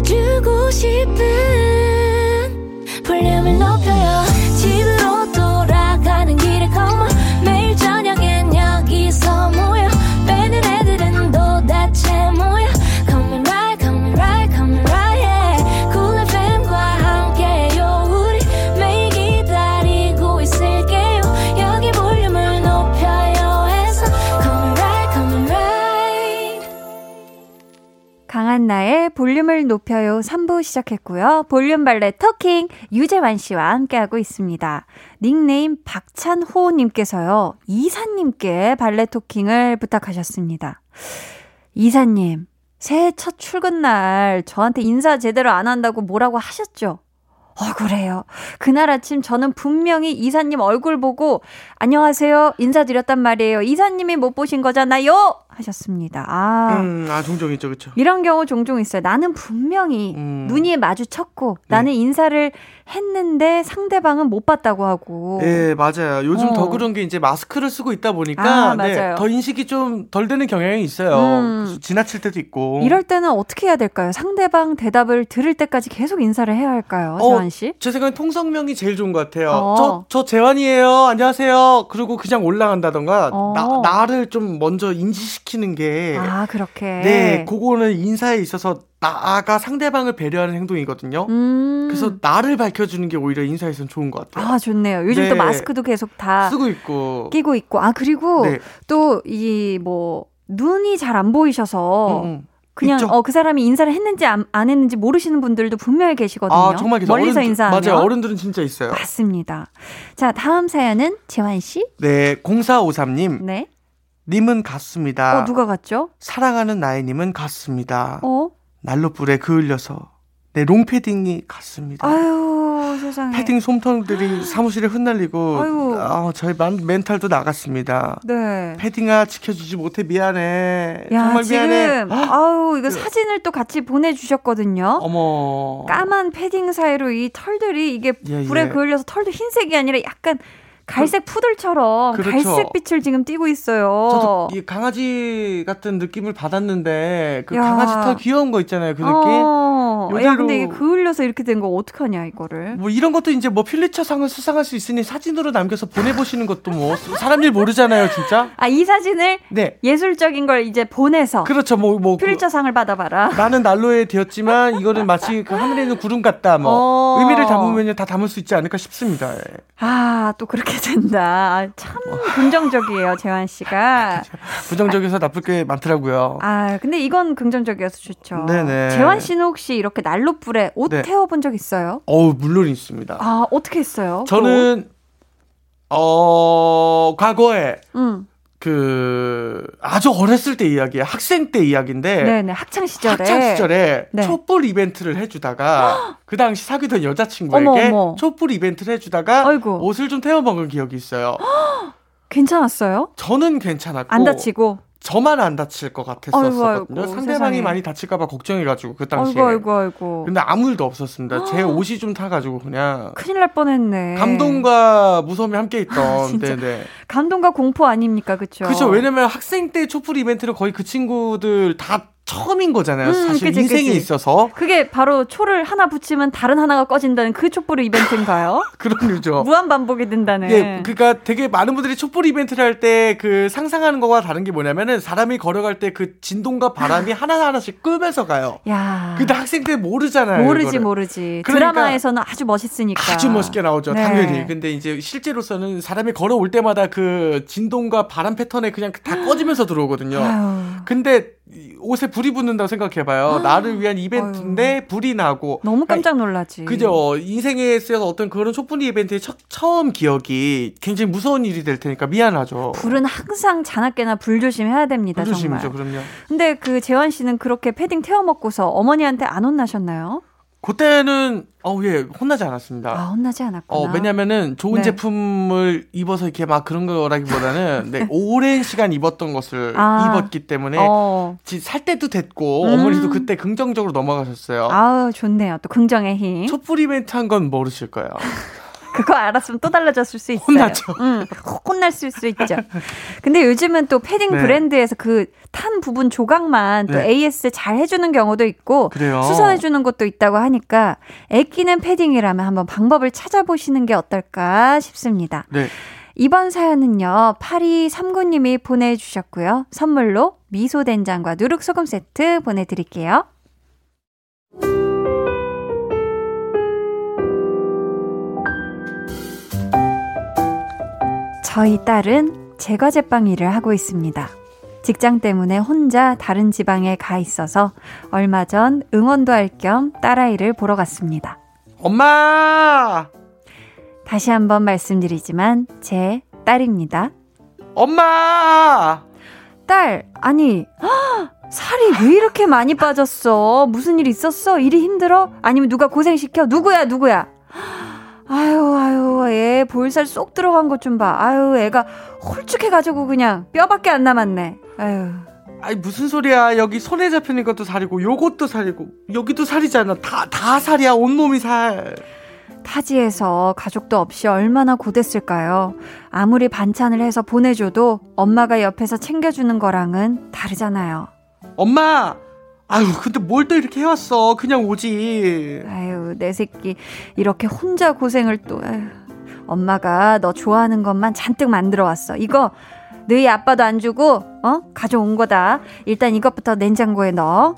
들려주고 싶은 볼륨을 높여요 3부 시작했고요. 볼륨 발레 터킹 유재환 씨와 함께하고 있습니다. 닉네임 박찬호님께서요. 이사님께 발레 토킹을 부탁하셨습니다. 이사님, 새해 첫 출근 날 저한테 인사 제대로 안 한다고 뭐라고 하셨죠? 어, 그래요. 그날 아침 저는 분명히 이사님 얼굴 보고 안녕하세요 인사드렸단 말이에요. 이사님이 못 보신 거잖아요. 하셨습니다. 아. 음, 아, 종종 있죠, 그쵸. 이런 경우 종종 있어요. 나는 분명히 음. 눈이 마주쳤고 네. 나는 인사를 했는데 상대방은 못 봤다고 하고. 예, 맞아요. 요즘 어. 더 그런 게 이제 마스크를 쓰고 있다 보니까 아, 네. 더 인식이 좀 덜 되는 경향이 있어요. 음. 지나칠 때도 있고. 이럴 때는 어떻게 해야 될까요? 상대방 대답을 들을 때까지 계속 인사를 해야 할까요, 어, 재환 씨? 제 생각엔 통성명이 제일 좋은 것 같아요. 어. 저, 저 재환이에요. 안녕하세요. 그리고 그냥 올라간다던가, 어. 나, 나를 좀 먼저 인지시키 는 게, 아, 그렇게. 네, 그거는 인사에 있어서 나가 상대방을 배려하는 행동이거든요. 음. 그래서 나를 밝혀주는 게 오히려 인사에서는 좋은 것 같아요. 아, 좋네요. 요즘 네. 또 마스크도 계속 다 쓰고 있고. 끼고 있고. 아, 그리고 네. 또이 뭐 눈이 잘 안 보이셔서 음, 음. 그냥. 어 그 사람이 인사를 했는지 안, 안 했는지 모르시는 분들도 분명히 계시거든요. 아, 정말 계세요. 멀리서 인사하면 맞아요. 어른들은 진짜 있어요. 맞습니다. 자, 다음 사연은 재환 씨. 네, 0453님. 네. 님은 같습니다. 어 누가 갔죠? 사랑하는 나이님은 같습니다. 어? 난로불에 그을려서 내 롱패딩이 같습니다. 아유 세상에. 패딩 솜털들이 사무실에 흩날리고 아유. 아, 저희 만, 멘탈도 나갔습니다. 네. 패딩아 지켜주지 못해 미안해. 야 정말 미안해. 지금 아우 이거 사진을 또 같이 보내주셨거든요. 어머. 까만 패딩 사이로 이 털들이 이게 예, 불에 예. 그을려서 털도 흰색이 아니라 약간 갈색 푸들처럼 그렇죠. 갈색 빛을 지금 띠고 있어요. 저도 이 강아지 같은 느낌을 받았는데 그 야. 강아지 털 귀여운 거 있잖아요. 그 느낌. 어, 야 근데 이게 그을려서 이렇게 된 거 어떡하냐 이거를. 뭐 이런 것도 이제 뭐 필리처 상을 수상할 수 있으니 사진으로 남겨서 보내 보시는 것도 뭐 사람 일 모르잖아요, 진짜. 아 이 사진을 네. 예술적인 걸 이제 보내서 그렇죠. 뭐, 뭐. 그- 필리처 상을 받아 봐라. 나는 난로에 되었지만 이거는 마치 그 하늘에 있는 구름 같다. 뭐 어. 의미를 담으면 다 담을 수 있지 않을까 싶습니다. 예. 아, 또 그렇게 된다. 아, 참 긍정적이에요, 재환 씨가. 부정적에서 나쁠 게 많더라고요. 아, 근데 이건 긍정적이어서 좋죠. 네네. 재환 씨는 혹시 이렇게 난로 불에 옷 네. 태워본 적 있어요? 어우 물론 있습니다. 아, 어떻게 했어요? 저는 어 과거에 또? 응. 그 아주 어렸을 때 이야기야. 학생 때 이야기인데. 네네 학창 시절에. 학창 시절에 네. 촛불 이벤트를 해주다가 그 당시 사귀던 여자친구에게 어머, 어머. 촛불 이벤트를 해주다가 아이고. 옷을 좀 태워 먹은 기억이 있어요. 괜찮았어요? 저는 괜찮았고 안 다치고. 저만 안 다칠 것 같았었거든요. 상대방이 세상에. 많이 다칠까봐 걱정해가지고 그 당시에. 아이고 아이고 아이고. 근데 아무 일도 없었습니다. 제 옷이 좀 타가지고 그냥 큰일 날 뻔했네. 감동과 무서움이 함께 있던. 아, 진짜. 네네. 감동과 공포 아닙니까, 그렇죠? 그죠. 왜냐면 학생 때 촛불 이벤트를 거의 그 친구들 다 처음인 거잖아요. 음, 사실 그치, 인생에 그치. 있어서 그게 바로 초를 하나 붙이면 다른 하나가 꺼진다는 그 촛불 이벤트인가요? 그런 유죠. 무한 반복이 된다는. 예, 그러니까 되게 많은 분들이 촛불 이벤트를 할 때 그 상상하는 거와 다른 게 뭐냐면은 사람이 걸어갈 때 그 진동과 바람이 하나 하나씩 끄면서 가요. 야. 근데 학생 때 모르잖아요. 모르지 이거를. 모르지. 그러니까 드라마에서는 아주 멋있으니까. 아주 멋있게 나오죠, 네. 당연히. 근데 이제 실제로서는 사람이 걸어올 때마다 그 진동과 바람 패턴에 그냥 다 꺼지면서 들어오거든요. 아유. 근데 이 옷에 불이 붙는다고 생각해봐요. 나를 위한 이벤트인데 불이 나고. 너무 깜짝 놀라지. 그죠. 인생에 있어서 어떤 그런 촛불 이벤트의 첫, 처음 기억이 굉장히 무서운 일이 될 테니까 미안하죠. 불은 항상 자나깨나 불 조심해야 됩니다, 불 조심이죠, 정말. 그럼요. 근데 그 재환 씨는 그렇게 패딩 태워 먹고서 어머니한테 안 혼나셨나요? 그때는, 어, 예, 혼나지 않았습니다. 아, 혼나지 않았구나. 어, 왜냐면은 좋은 네. 제품을 입어서 이렇게 막 그런 거라기보다는 네, 오랜 시간 입었던 것을 아. 입었기 때문에 어. 지- 살 때도 됐고 음. 어머니도 그때 긍정적으로 넘어가셨어요. 아우, 좋네요. 또 긍정의 힘. 촛불 이벤트 한 건 모르실 거예요. 그거 알았으면 또 달라졌을 수 있어요. 혼나죠. 응, 혼날 수 있죠. 근데 요즘은 또 패딩 네. 브랜드에서 그 탄 부분 조각만 또 네. AS 잘 해주는 경우도 있고 그래요. 수선해주는 것도 있다고 하니까 애끼는 패딩이라면 한번 방법을 찾아보시는 게 어떨까 싶습니다. 네. 이번 사연은요, 8239님이 보내주셨고요. 선물로 미소된장과 누룩소금 세트 보내드릴게요. 저희 딸은 제과 제빵 일을 하고 있습니다. 직장 때문에 혼자 다른 지방에 가 있어서 얼마 전 응원도 할 겸 딸아이를 보러 갔습니다. 엄마! 다시 한번 말씀드리지만 제 딸입니다. 엄마! 딸, 아니, 헉, 살이 왜 이렇게 많이 빠졌어? 무슨 일 있었어? 일이 힘들어? 아니면 누가 고생시켜? 누구야, 누구야? 아유, 아유, 애 볼살 쏙 들어간 것 좀 봐. 아유, 애가 홀쭉해가지고 그냥 뼈밖에 안 남았네. 아유. 아니 무슨 소리야 여기 손에 잡히는 것도 살이고 요것도 살이고 여기도 살이잖아 다 다 살이야 온몸이 살 타지에서 가족도 없이 얼마나 고됐을까요? 아무리 반찬을 해서 보내줘도 엄마가 옆에서 챙겨주는 거랑은 다르잖아요. 엄마 아유 근데 뭘 또 이렇게 해왔어 그냥 오지 아유, 내 새끼 이렇게 혼자 고생을 또 아유, 엄마가 너 좋아하는 것만 잔뜩 만들어 왔어. 이거 너희 아빠도 안 주고 어 가져온 거다. 일단 이것부터 냉장고에 넣어.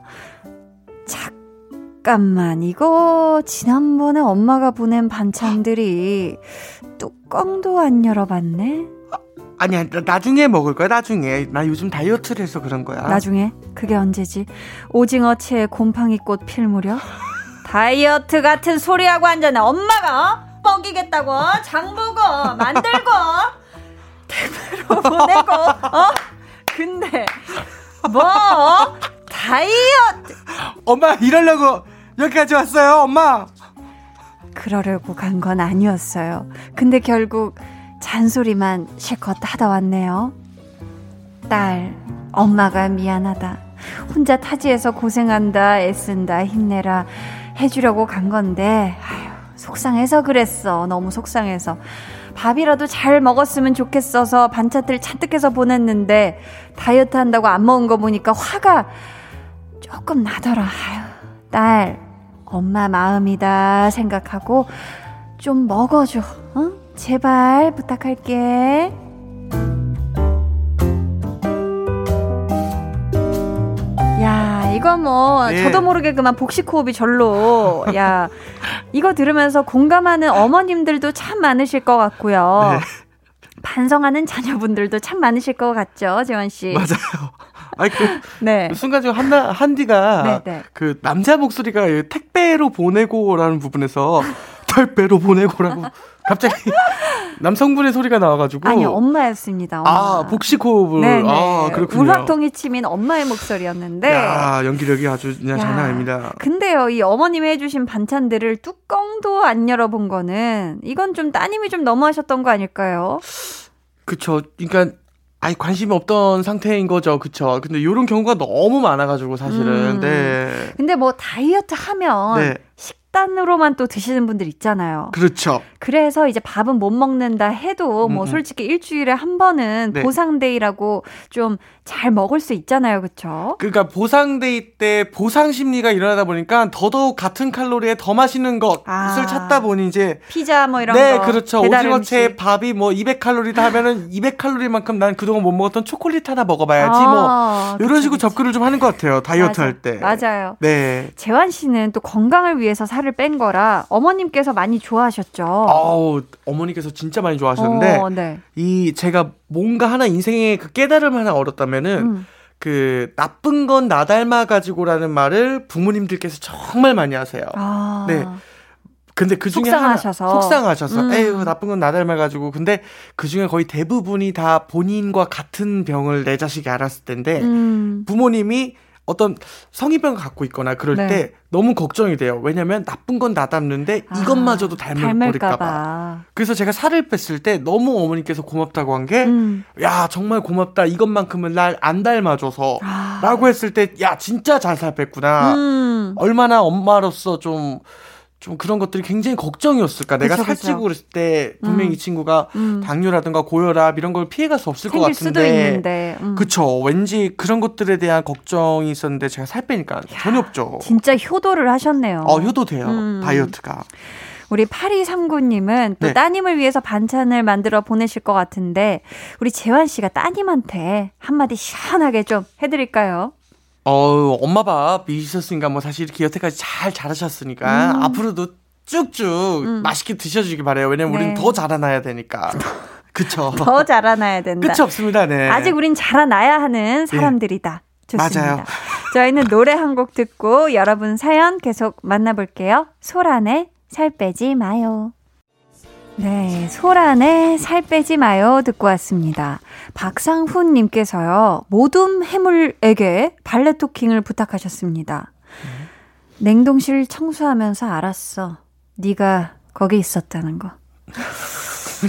잠깐만 이거 지난번에 엄마가 보낸 반찬들이 뚜껑도 안 열어봤네. 아니야 나- 나중에 먹을 거야 나중에 나 요즘 다이어트를 해서 그런 거야 나중에 그게 언제지? 오징어채에 곰팡이꽃 필 무렵? 다이어트 같은 소리하고 앉아네. 엄마가 어? 먹이겠다고 장보고 만들고 택배로 보내고 어? 근데 뭐 다이어트 엄마 이러려고 여기까지 왔어요 엄마 그러려고 간 건 아니었어요. 근데 결국 잔소리만 실컷 하다 왔네요. 딸, 엄마가 미안하다. 혼자 타지에서 고생한다, 애쓴다, 힘내라 해주려고 간 건데, 아휴, 속상해서 그랬어. 너무 속상해서. 밥이라도 잘 먹었으면 좋겠어서 반찬들 잔뜩 해서 보냈는데, 다이어트 한다고 안 먹은 거 보니까 화가 조금 나더라. 아휴, 딸, 엄마 마음이다 생각하고 좀 먹어줘. 응? 제발 부탁할게. 이거 뭐 예. 저도 모르게 그만 복식 호흡이 절로. 야, 이거 들으면서 공감하는 어머님들도 참 많으실 것 같고요. 네. 반성하는 자녀분들도 참 많으실 것 같죠, 재원 씨. 맞아요 아니 그 네. 순간적으로 한나 한디가 네, 네. 그 남자 목소리가 이 택배로 보내고라는 부분에서 택배로 보내고라고 갑자기 남성분의 소리가 나와가지고. 아니요, 엄마였습니다. 엄마. 아, 복식 호흡을. 네네. 아, 그렇군요. 울확통이 치민 엄마의 목소리였는데. 야, 연기력이 아주 그냥 야, 장난 아닙니다. 근데요, 이 어머님이 해주신 반찬들을 뚜껑도 안 열어본 거는 이건 좀 따님이 좀 너무하셨던 거 아닐까요? 그쵸. 그러니까 아예 관심이 없던 상태인 거죠. 그쵸. 근데 이런 경우가 너무 많아가지고 사실은. 음. 네. 근데 뭐 다이어트 하면 네. 식 단으로만 또 드시는 분들 있잖아요. 그렇죠. 그래서 이제 밥은 못 먹는다 해도 뭐 음, 음. 솔직히 일주일에 한 번은 네. 보상데이라고 좀 잘 먹을 수 있잖아요. 그쵸? 그러니까 보상데이 때 보상 심리가 일어나다 보니까 더더욱 같은 칼로리에 더 맛있는 것을 아. 찾다 보니 이제 피자 뭐 이런 네, 거. 그렇죠. 오징어채. 밥이 뭐 200칼로리다 하면은 200칼로리만큼 난 그동안 못 먹었던 초콜릿 하나 먹어봐야지 아, 뭐 이런 식으로. 접근을 좀 하는 것 같아요. 다이어트 맞아, 할 때. 맞아요. 네. 재환 씨는 또 건강을 위해서 살을 뺀 거라 어머님께서 많이 좋아하셨죠. 아우 어머니께서 진짜 많이 좋아하셨는데 어, 네. 이 제가 뭔가 하나 인생에 그 깨달음 하나 얻었다면은 음. 그 나쁜 건 나 닮아 가지고라는 말을 부모님들께서 정말 많이 하세요. 아. 네. 근데 그 중에 속상하셔서. 하나 속상하셔서 음. 에휴 나쁜 건 나 닮아 가지고 근데 그 중에 거의 대부분이 다 본인과 같은 병을 내 자식이 알았을 텐데 음. 부모님이 어떤 성인병을 갖고 있거나 그럴 네. 때 너무 걱정이 돼요. 왜냐면 나쁜 건나 닮는데 이것마저도 아, 닮을까 봐. 그래서 제가 살을 뺐을 때 너무 어머니께서 고맙다고 한 게, 음. 야, 정말 고맙다. 이것만큼은 날 안 닮아줘서. 아. 라고 했을 때, 야, 진짜 잘 살 뺐구나. 음. 얼마나 엄마로서 좀, 좀 그런 것들이 굉장히 걱정이었을까. 내가 그쵸, 그쵸. 살찌고 그랬을 때, 분명히 음. 이 친구가 음. 당뇨라든가 고혈압 이런 걸 피해갈 수 없을 것 같은데. 수도 있는데. 음. 그쵸. 왠지 그런 것들에 대한 걱정이 있었는데 제가 살 빼니까 전혀 없죠. 진짜 효도를 하셨네요. 어, 효도돼요. 음. 다이어트가. 우리 8239님은 또 네. 따님을 위해서 반찬을 만들어 보내실 것 같은데 우리 재환 씨가 따님한테 한마디 시원하게 좀 해드릴까요? 어, 엄마 밥 있었으니까 뭐 사실 이렇게 여태까지 잘 자라셨으니까 음. 앞으로도 쭉쭉 맛있게 드셔주길 바라요. 왜냐면 네. 우리는 더 자라나야 되니까. 그쵸. 더 자라나야 된다. 끝이 없습니다. 네. 아직 우린 자라나야 하는 사람들이다. 좋습니다. 맞아요. 저희는 노래 한 곡 듣고 여러분 사연 계속 만나볼게요. 소란의 살 빼지 마요. 네, 소란의 살 빼지 마요 듣고 왔습니다. 박상훈 님께서요, 모둠 해물에게 발레 토킹을 부탁하셨습니다. 냉동실 청소하면서 알았어. 네가 거기 있었다는 거.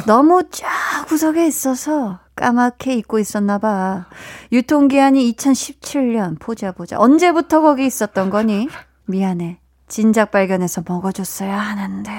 너무 쫙 구석에 있어서 까맣게 잊고 있었나 봐. 유통기한이 2017년. 보자 보자. 언제부터 거기 있었던 거니? 미안해. 진작 발견해서 먹어줬어야 하는데.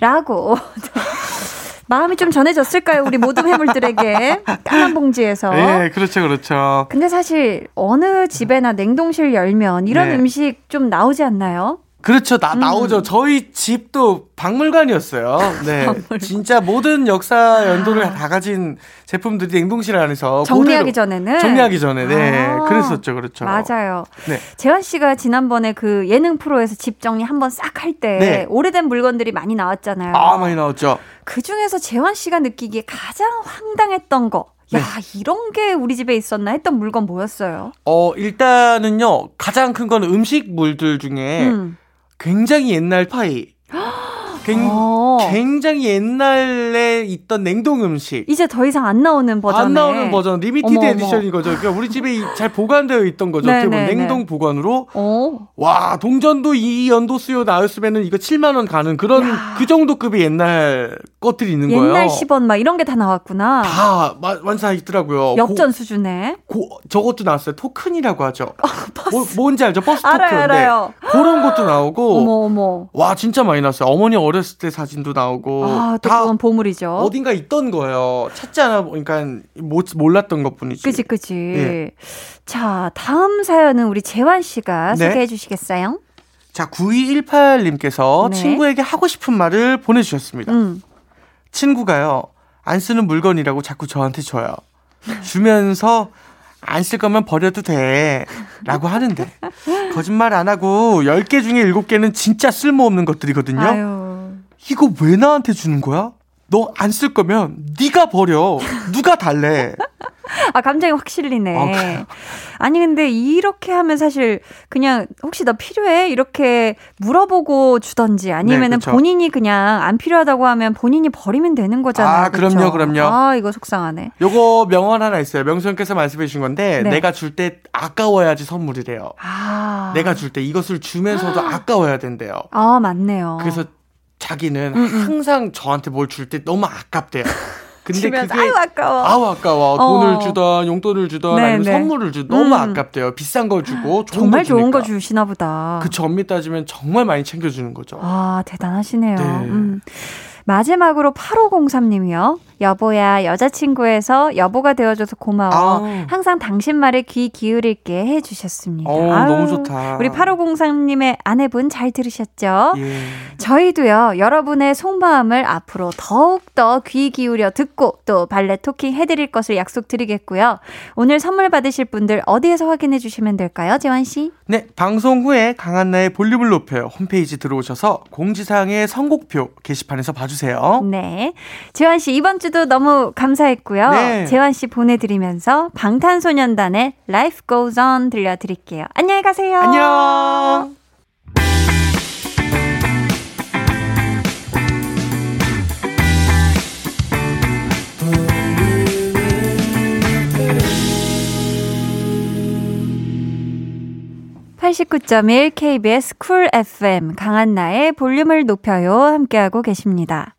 라고. 마음이 좀 전해졌을까요? 우리 모든 해물들에게. 까만 봉지에서. 네, 그렇죠, 그렇죠. 근데 사실 어느 집에나 냉동실 열면 이런 네. 음식 좀 나오지 않나요? 그렇죠. 나, 음. 나오죠. 저희 집도 박물관이었어요. 네. 진짜 모든 역사 연도를 다 가진 제품들이 냉동실 안에서 정리하기 그대로- 전에는. 정리하기 전에, 네. 아, 그랬었죠. 그렇죠. 맞아요. 네. 재환 씨가 지난번에 그 예능 프로에서 집 정리 한번 싹 할때 네. 오래된 물건들이 많이 나왔잖아요. 아, 많이 나왔죠. 그 중에서 재환 씨가 느끼기에 가장 황당했던 거. 야, 네. 이런 게 우리 집에 있었나 했던 물건 뭐였어요? 어, 일단은요, 가장 큰 건 음식물들 중에 음. 굉장히 옛날 파이. 굉, 어. 굉장히 옛날에 있던 냉동 음식. 이제 더 이상 안 나오는 버전에 안 나오는 버전, limited 어머. edition인 거죠. 그러니까 우리 집에 이- 잘 보관되어 있던 거죠. 네, 어떻게 보면 네, 냉동 네. 보관으로. 어. 와, 동전도 이 연도 수요 나왔으면은 이거 7만 원 가는 그런 그 정도 급의 옛날 것들이 있는 거예요. 옛날 10원 막 이런 게 다 나왔구나. 다 마- 완사 있더라고요. 엽전 수준에. 고, 고, 저것도 나왔어요. 토큰이라고 하죠. 뭐, 뭔지 알죠? 버스 토큰. 알아요, 알아요. 네. 그런 것도 나오고. 어머 어머. 와 진짜 많이 나왔어요. 어머니 어 렸을 때 사진도 나오고 아, 또다 그건 보물이죠. 어딘가 있던 거예요. 찾지 않아 보니까 못 몰랐던 것뿐이지. 그치, 그치. 예. 자, 다음 사연은 우리 재환 씨가 네. 소개해 주시겠어요? 자 9218님께서 네. 친구에게 하고 싶은 말을 보내주셨습니다. 음. 친구가요 안 쓰는 물건이라고 자꾸 저한테 줘요. 주면서 안 쓸 거면 버려도 돼. 라고 하는데, 거짓말 안 하고 10개 중에 7개는 진짜 쓸모없는 것들이거든요. 아유. 이거 왜 나한테 주는 거야? 너 안 쓸 거면 네가 버려. 누가 달래? 아, 감정이 확 실리네. 어, 아니, 근데 이렇게 하면 사실 그냥 혹시 나 필요해? 이렇게 물어보고 주던지 아니면은 네. 본인이 그냥 안 필요하다고 하면 본인이 버리면 되는 거잖아요. 아, 그럼요? 그럼요. 아, 이거 속상하네. 요거 명언 하나 있어요. 명수형께서 말씀해 주신 건데 네. 내가 줄 때 아까워야지 선물이래요. 아. 내가 줄 때 이것을 주면서도 아 까워야 된대요. 아, 맞네요. 그래서 자기는 음, 음. 항상 저한테 뭘 줄 때 너무 아깝대요. 근데 그게 아유, 아까워. 아우 아까워 어. 돈을 주던 용돈을 주던 네, 아니면 네. 선물을 주던 너무 음. 아깝대요 비싼 걸 주고 정말 거 좋은 거. 주시나 보다. 그쵸 엄밀 따지면 정말 많이 챙겨주는 거죠 아, 대단하시네요. 네. 음. 마지막으로 8503님이요. 여보야, 여자친구에서 여보가 되어줘서 고마워. 아우. 항상 당신 말에 귀 기울일게 해주셨습니다. 어, 너무 좋다 우리 8503님의 아내분 잘 들으셨죠? 예. 저희도요, 여러분의 속마음을 앞으로 더욱더 귀 기울여 듣고 또 발레 토킹 해드릴 것을 약속드리겠고요. 오늘 선물 받으실 분들 어디에서 확인해 주시면 될까요, 재환씨? 네 방송 후에 강한나의 볼륨을 높여요 홈페이지 들어오셔서 공지사항의 선곡표 게시판에서 봐주세요 네. 재환 씨, 이번 주도 너무 감사했고요. 네. 재환 씨 보내드리면서 방탄소년단의 Life Goes On 들려드릴게요. 안녕히 가세요. 안녕 (89.1) KBS 쿨 FM 강한나의 볼륨을 높여요 함께하고 계십니다.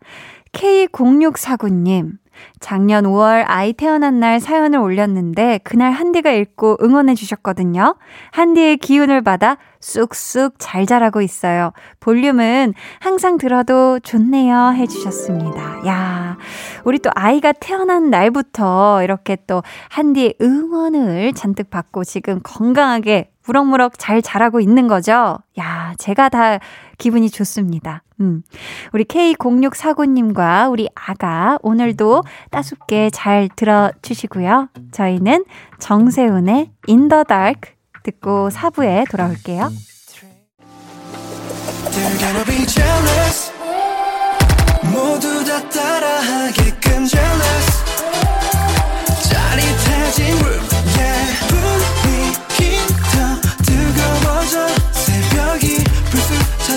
K0649님 작년 5월 아이 태어난 날 사연을 올렸는데 그날 한디가 읽고 응원해 주셨거든요. 한디의 기운을 받아 쑥쑥 잘 자라고 있어요. 볼륨은 항상 들어도 좋네요 해 주셨습니다. 야, 우리 또 아이가 태어난 날부터 이렇게 또 한디의 응원을 잔뜩 받고 지금 건강하게 무럭무럭 잘 자라고 있는 거죠? 야, 제가 다 기분이 좋습니다. 음. 우리 K0649님과 우리 아가 오늘도 따숩게 잘 들어주시고요. 저희는 정세훈의 In the Dark 듣고 4부에 돌아올게요. 모두 다 따라하게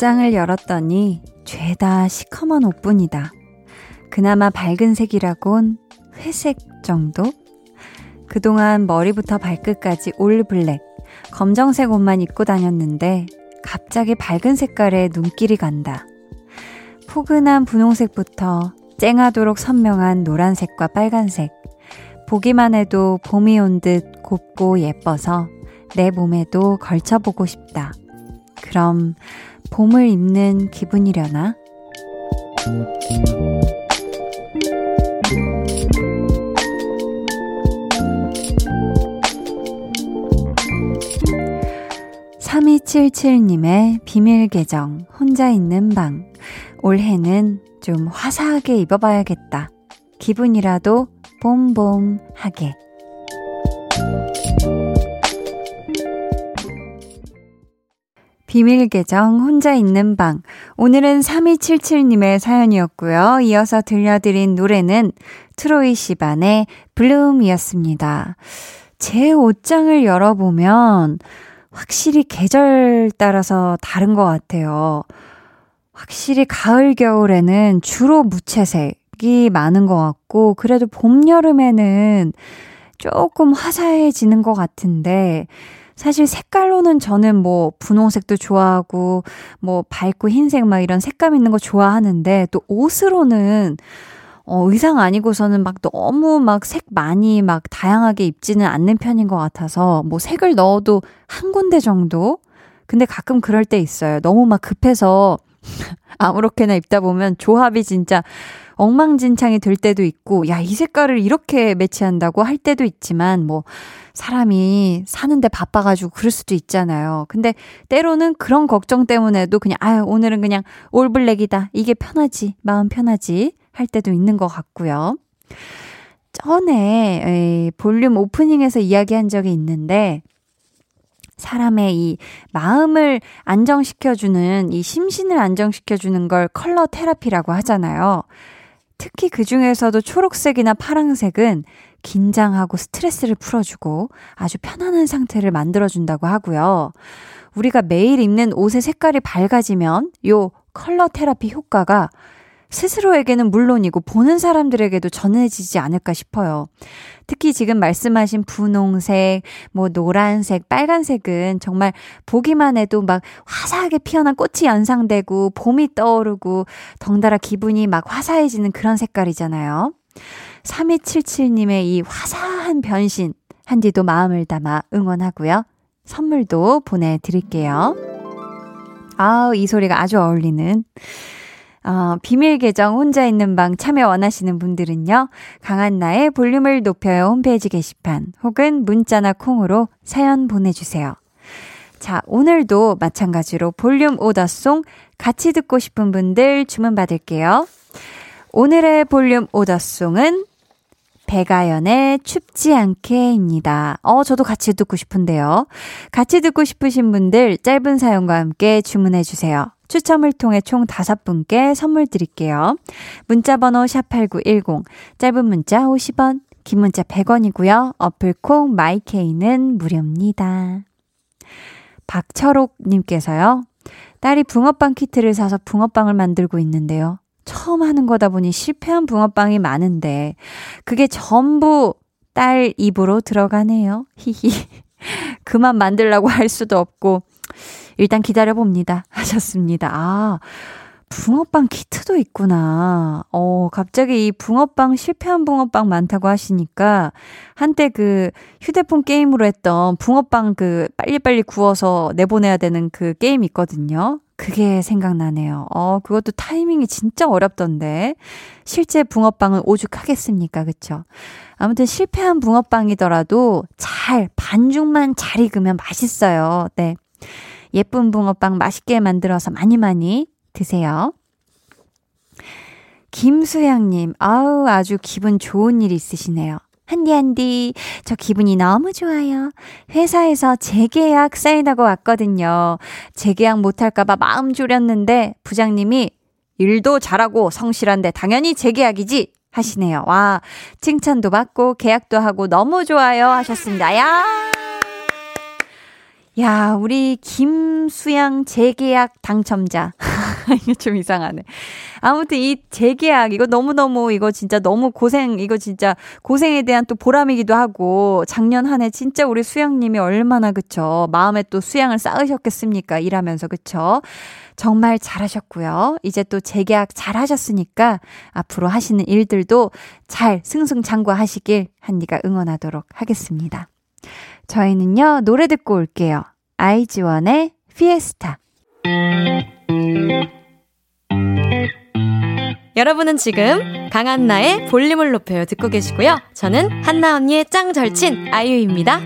옷장을 열었더니 죄다 시커먼 옷뿐이다. 그나마 밝은 색이라곤 회색 정도? 그동안 머리부터 발끝까지 올 블랙, 검정색 옷만 입고 다녔는데 갑자기 밝은 색깔에 눈길이 간다. 포근한 분홍색부터 쨍하도록 선명한 노란색과 빨간색. 보기만 해도 봄이 온 듯 곱고 예뻐서 내 몸에도 걸쳐보고 싶다. 그럼 봄을 입는 기분이려나? (3277님의) 비밀 계정 혼자 있는 방. 올해는 좀 화사하게 입어봐야겠다. 기분이라도 봄봄하게 비밀 계정 혼자 있는 방. 오늘은 3277님의 사연이었고요. 이어서 들려드린 노래는 트로이 시반의 블룸이었습니다. 제 옷장을 열어보면 확실히 계절 따라서 다른 것 같아요. 확실히 가을, 겨울에는 주로 무채색이 많은 것 같고, 그래도 봄, 여름에는 조금 화사해지는 것 같은데, 사실 색깔로는 저는 뭐 분홍색도 좋아하고 뭐 밝고 흰색 막 이런 색감 있는 거 좋아하는데 또 옷으로는 어, 의상 아니고서는 막 너무 막 색 많이 막 다양하게 입지는 않는 편인 것 같아서 뭐 색을 넣어도 한 군데 정도? 근데 가끔 그럴 때 있어요. 너무 막 급해서 아무렇게나 입다 보면 조합이 진짜 엉망진창이 될 때도 있고, 야, 이 색깔을 이렇게 매치한다고 할 때도 있지만, 뭐, 사람이 사는데 바빠가지고 그럴 수도 있잖아요. 근데 때로는 그런 걱정 때문에도 그냥, 아유, 오늘은 그냥 올블랙이다. 이게 편하지. 마음 편하지. 할 때도 있는 것 같고요. 전에 에이, 볼륨 오프닝에서 이야기한 적이 있는데, 사람의 이 마음을 안정시켜주는, 이 심신을 안정시켜주는 걸 컬러 테라피라고 하잖아요. 특히 그 중에서도 초록색이나 파랑색은 긴장하고 스트레스를 풀어주고 아주 편안한 상태를 만들어준다고 하고요. 우리가 매일 입는 옷의 색깔이 밝아지면 요 컬러 테라피 효과가 스스로에게는 물론이고 보는 사람들에게도 전해지지 않을까 싶어요. 특히 지금 말씀하신 분홍색, 뭐 노란색, 빨간색은 정말 보기만 해도 막 화사하게 피어난 꽃이 연상되고 봄이 떠오르고 덩달아 기분이 막 화사해지는 그런 색깔이잖아요. 3277님의 이 화사한 변신, 한디도 마음을 담아 응원하고요. 선물도 보내드릴게요. 아우, 이 소리가 아주 어울리는 어, 비밀 계정 혼자 있는 방 참여 원하시는 분들은요. 강한나의 볼륨을 높여요 홈페이지 게시판 혹은 문자나 콩으로 사연 보내주세요. 자, 오늘도 마찬가지로 볼륨 오더송 같이 듣고 싶은 분들 주문 받을게요. 오늘의 볼륨 오더송은 배가연의 춥지 않게입니다. 어, 저도 같이 듣고 싶은데요. 같이 듣고 싶으신 분들 짧은 사연과 함께 주문해 주세요. 추첨을 통해 총 다섯 분께 선물 드릴게요. 문자 번호 샵8910, 짧은 문자 50원, 긴 문자 100원이고요. 어플 콩 마이케이는 무료입니다. 박철옥 님께서요. 딸이 붕어빵 키트를 사서 붕어빵을 만들고 있는데요. 처음 하는 거다 보니 실패한 붕어빵이 많은데, 그게 전부 딸 입으로 들어가네요. 히히. 그만 만들라고 할 수도 없고, 일단 기다려봅니다. 하셨습니다. 아, 붕어빵 키트도 있구나. 어, 갑자기 이 붕어빵, 실패한 붕어빵 많다고 하시니까, 한때 그 휴대폰 게임으로 했던 붕어빵 그 빨리빨리 구워서 내보내야 되는 그 게임 있거든요. 그게 생각나네요. 어, 그것도 타이밍이 진짜 어렵던데. 실제 붕어빵은 오죽하겠습니까? 그쵸? 아무튼 실패한 붕어빵이더라도 잘, 반죽만 잘 익으면 맛있어요. 네. 예쁜 붕어빵 맛있게 만들어서 많이 많이 드세요. 김수양님, 아우, 아주 기분 좋은 일 있으시네요. 한디, 한디, 저 기분이 너무 좋아요. 회사에서 재계약 사인하고 왔거든요. 재계약 못할까봐 마음 졸였는데, 부장님이 일도 잘하고 성실한데 당연히 재계약이지! 하시네요. 와, 칭찬도 받고 계약도 하고 너무 좋아요. 하셨습니다. 야! 야, 우리 김수양 재계약 당첨자. 이게 좀 이상하네. 아무튼 이 재계약, 이거 너무너무, 이거 진짜 너무 고생, 이거 진짜 고생에 대한 또 보람이기도 하고, 작년 한 해 진짜 우리 수양님이 얼마나 그쵸. 마음에 또 수양을 쌓으셨겠습니까? 일하면서 그쵸. 정말 잘하셨고요. 이제 또 재계약 잘 하셨으니까 앞으로 하시는 일들도 잘 승승장구하시길 한디가 응원하도록 하겠습니다. 저희는요, 노래 듣고 올게요. 아이즈원의 피에스타. 여러분은 지금 강한나의 볼륨을 높여요 듣고 계시고요. 저는 한나 언니의 짱 절친 아이유입니다.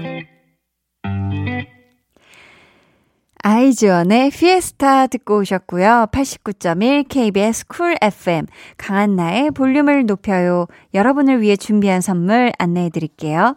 아이즈원의 피에스타 듣고 오셨고요. 89.1 KBS 쿨 FM 강한나의 볼륨을 높여요. 여러분을 위해 준비한 선물 안내해 드릴게요.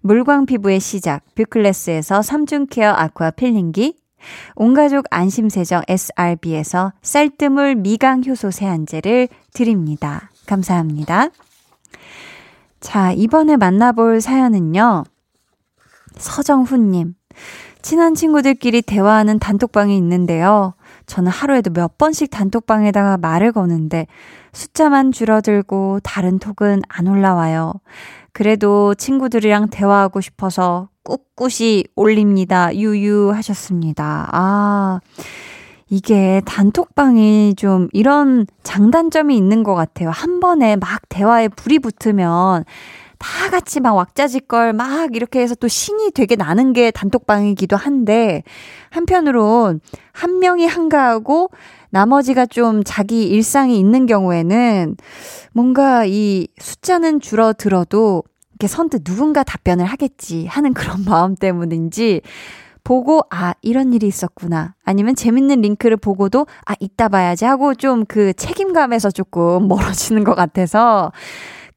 물광 피부의 시작 뷰클래스에서 3중 care aqua peeling기 온가족 안심세정 SRB에서 쌀뜨물 미강 효소 세안제를 드립니다. 감사합니다. 자, 이번에 만나볼 사연은요. 서정훈님. 친한 친구들끼리 대화하는 단톡방이 있는데요. 저는 하루에도 몇 번씩 단톡방에다가 말을 거는데 숫자만 줄어들고 다른 톡은 안 올라와요. 그래도 친구들이랑 대화하고 싶어서 꿋꿋이 올립니다. 유유 하셨습니다. 아, 이게 단톡방이 좀 이런 장단점이 있는 것 같아요. 한 번에 막 대화에 불이 붙으면 다 같이 막 왁자지껄 막 이렇게 해서 또 신이 되게 나는 게 단톡방이기도 한데 한편으론 한 명이 한가하고 나머지가 좀 자기 일상이 있는 경우에는 뭔가 이 숫자는 줄어들어도 이렇게 선뜻 누군가 답변을 하겠지 하는 그런 마음 때문인지 보고 아 이런 일이 있었구나. 아니면 재밌는 링크를 보고도 아 이따 봐야지 하고 좀 그 책임감에서 조금 멀어지는 것 같아서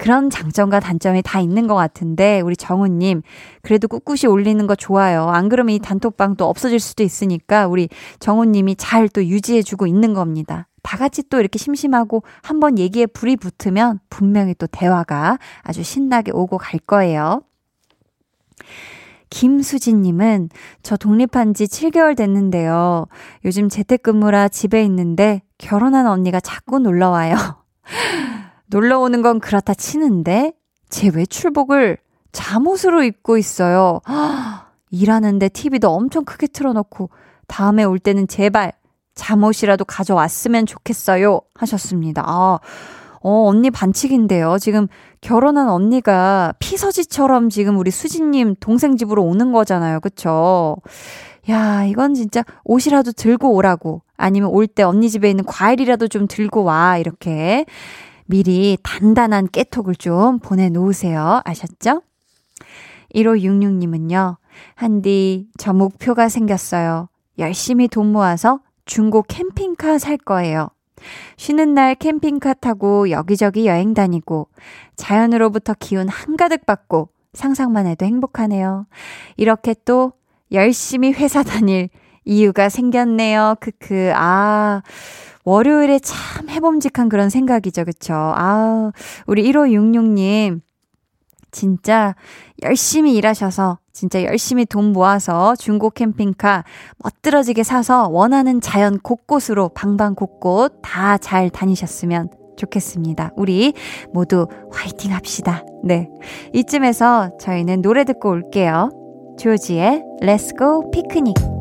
그런 장점과 단점이 다 있는 것 같은데 우리 정우님 그래도 꿋꿋이 올리는 거 좋아요. 안 그러면 이 단톡방 또 없어질 수도 있으니까 우리 정우님이 잘 또 유지해주고 있는 겁니다. 다 같이 또 이렇게 심심하고 한번 얘기에 불이 붙으면 분명히 또 대화가 아주 신나게 오고 갈 거예요. 김수진님은 저 독립한 지 7개월 됐는데요. 요즘 재택근무라 집에 있는데 결혼한 언니가 자꾸 놀러 와요. 놀러 오는 건 그렇다 치는데 제 외출복을 잠옷으로 입고 있어요. 일하는데 TV도 엄청 크게 틀어놓고 다음에 올 때는 제발 잠옷이라도 가져왔으면 좋겠어요. 하셨습니다. 아, 어, 언니 반칙인데요. 지금 결혼한 언니가 피서지처럼 지금 우리 수진님 동생 집으로 오는 거잖아요. 그쵸? 야, 이건 진짜 옷이라도 들고 오라고. 아니면 올 때 언니 집에 있는 과일이라도 좀 들고 와. 이렇게. 미리 단단한 깨톡을 좀 보내놓으세요. 아셨죠? 1566님은요, 한디, 저 목표가 생겼어요. 열심히 돈 모아서 중고 캠핑카 살 거예요. 쉬는 날 캠핑카 타고 여기저기 여행 다니고 자연으로부터 기운 한가득 받고 상상만 해도 행복하네요. 이렇게 또 열심히 회사 다닐 이유가 생겼네요. 크크. 아, 월요일에 참 해봄직한 그런 생각이죠. 그쵸? 아, 우리 1566님. 진짜 열심히 일하셔서 진짜 열심히 돈 모아서 중고 캠핑카 멋들어지게 사서 원하는 자연 곳곳으로 방방 곳곳 다 잘 다니셨으면 좋겠습니다. 우리 모두 화이팅 합시다. 네. 이쯤에서 저희는 노래 듣고 올게요. 조지의 Let's Go 피크닉.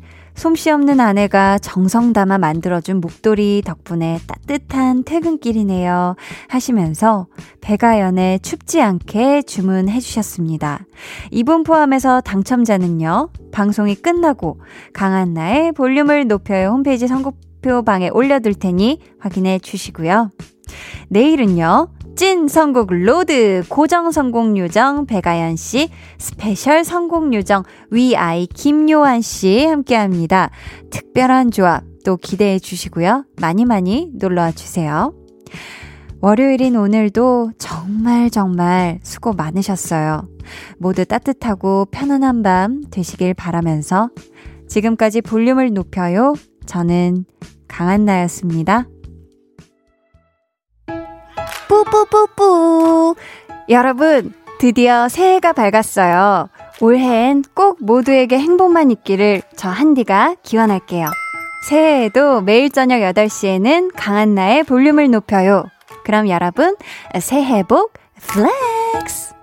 솜씨 없는 아내가 정성 담아 만들어준 목도리 덕분에 따뜻한 퇴근길이네요. 하시면서 배가연의 춥지 않게 주문해 주셨습니다. 이분 포함해서 당첨자는요, 방송이 끝나고 강한나의 볼륨을 높여요 홈페이지 선곡표 방에 올려둘 테니 확인해 주시고요. 내일은요, 찐 선곡 로드 고정 선곡 요정 배가연 씨 special 선곡 요정 위아이 김요한 씨 함께합니다. 특별한 조합 또 기대해 주시고요. 많이 많이 놀러와 주세요. 월요일인 오늘도 정말 정말 수고 많으셨어요. 모두 따뜻하고 편안한 밤 되시길 바라면서 지금까지 볼륨을 높여요. 저는 강한나였습니다. 뿌뿌뿌뿌. 여러분, 드디어 새해가 밝았어요. 올해엔 꼭 모두에게 행복만 있기를 저 한디가 기원할게요. 새해에도 매일 저녁 8시에는 강한나의 볼륨을 높여요. 그럼 여러분, 새해 복 플렉스!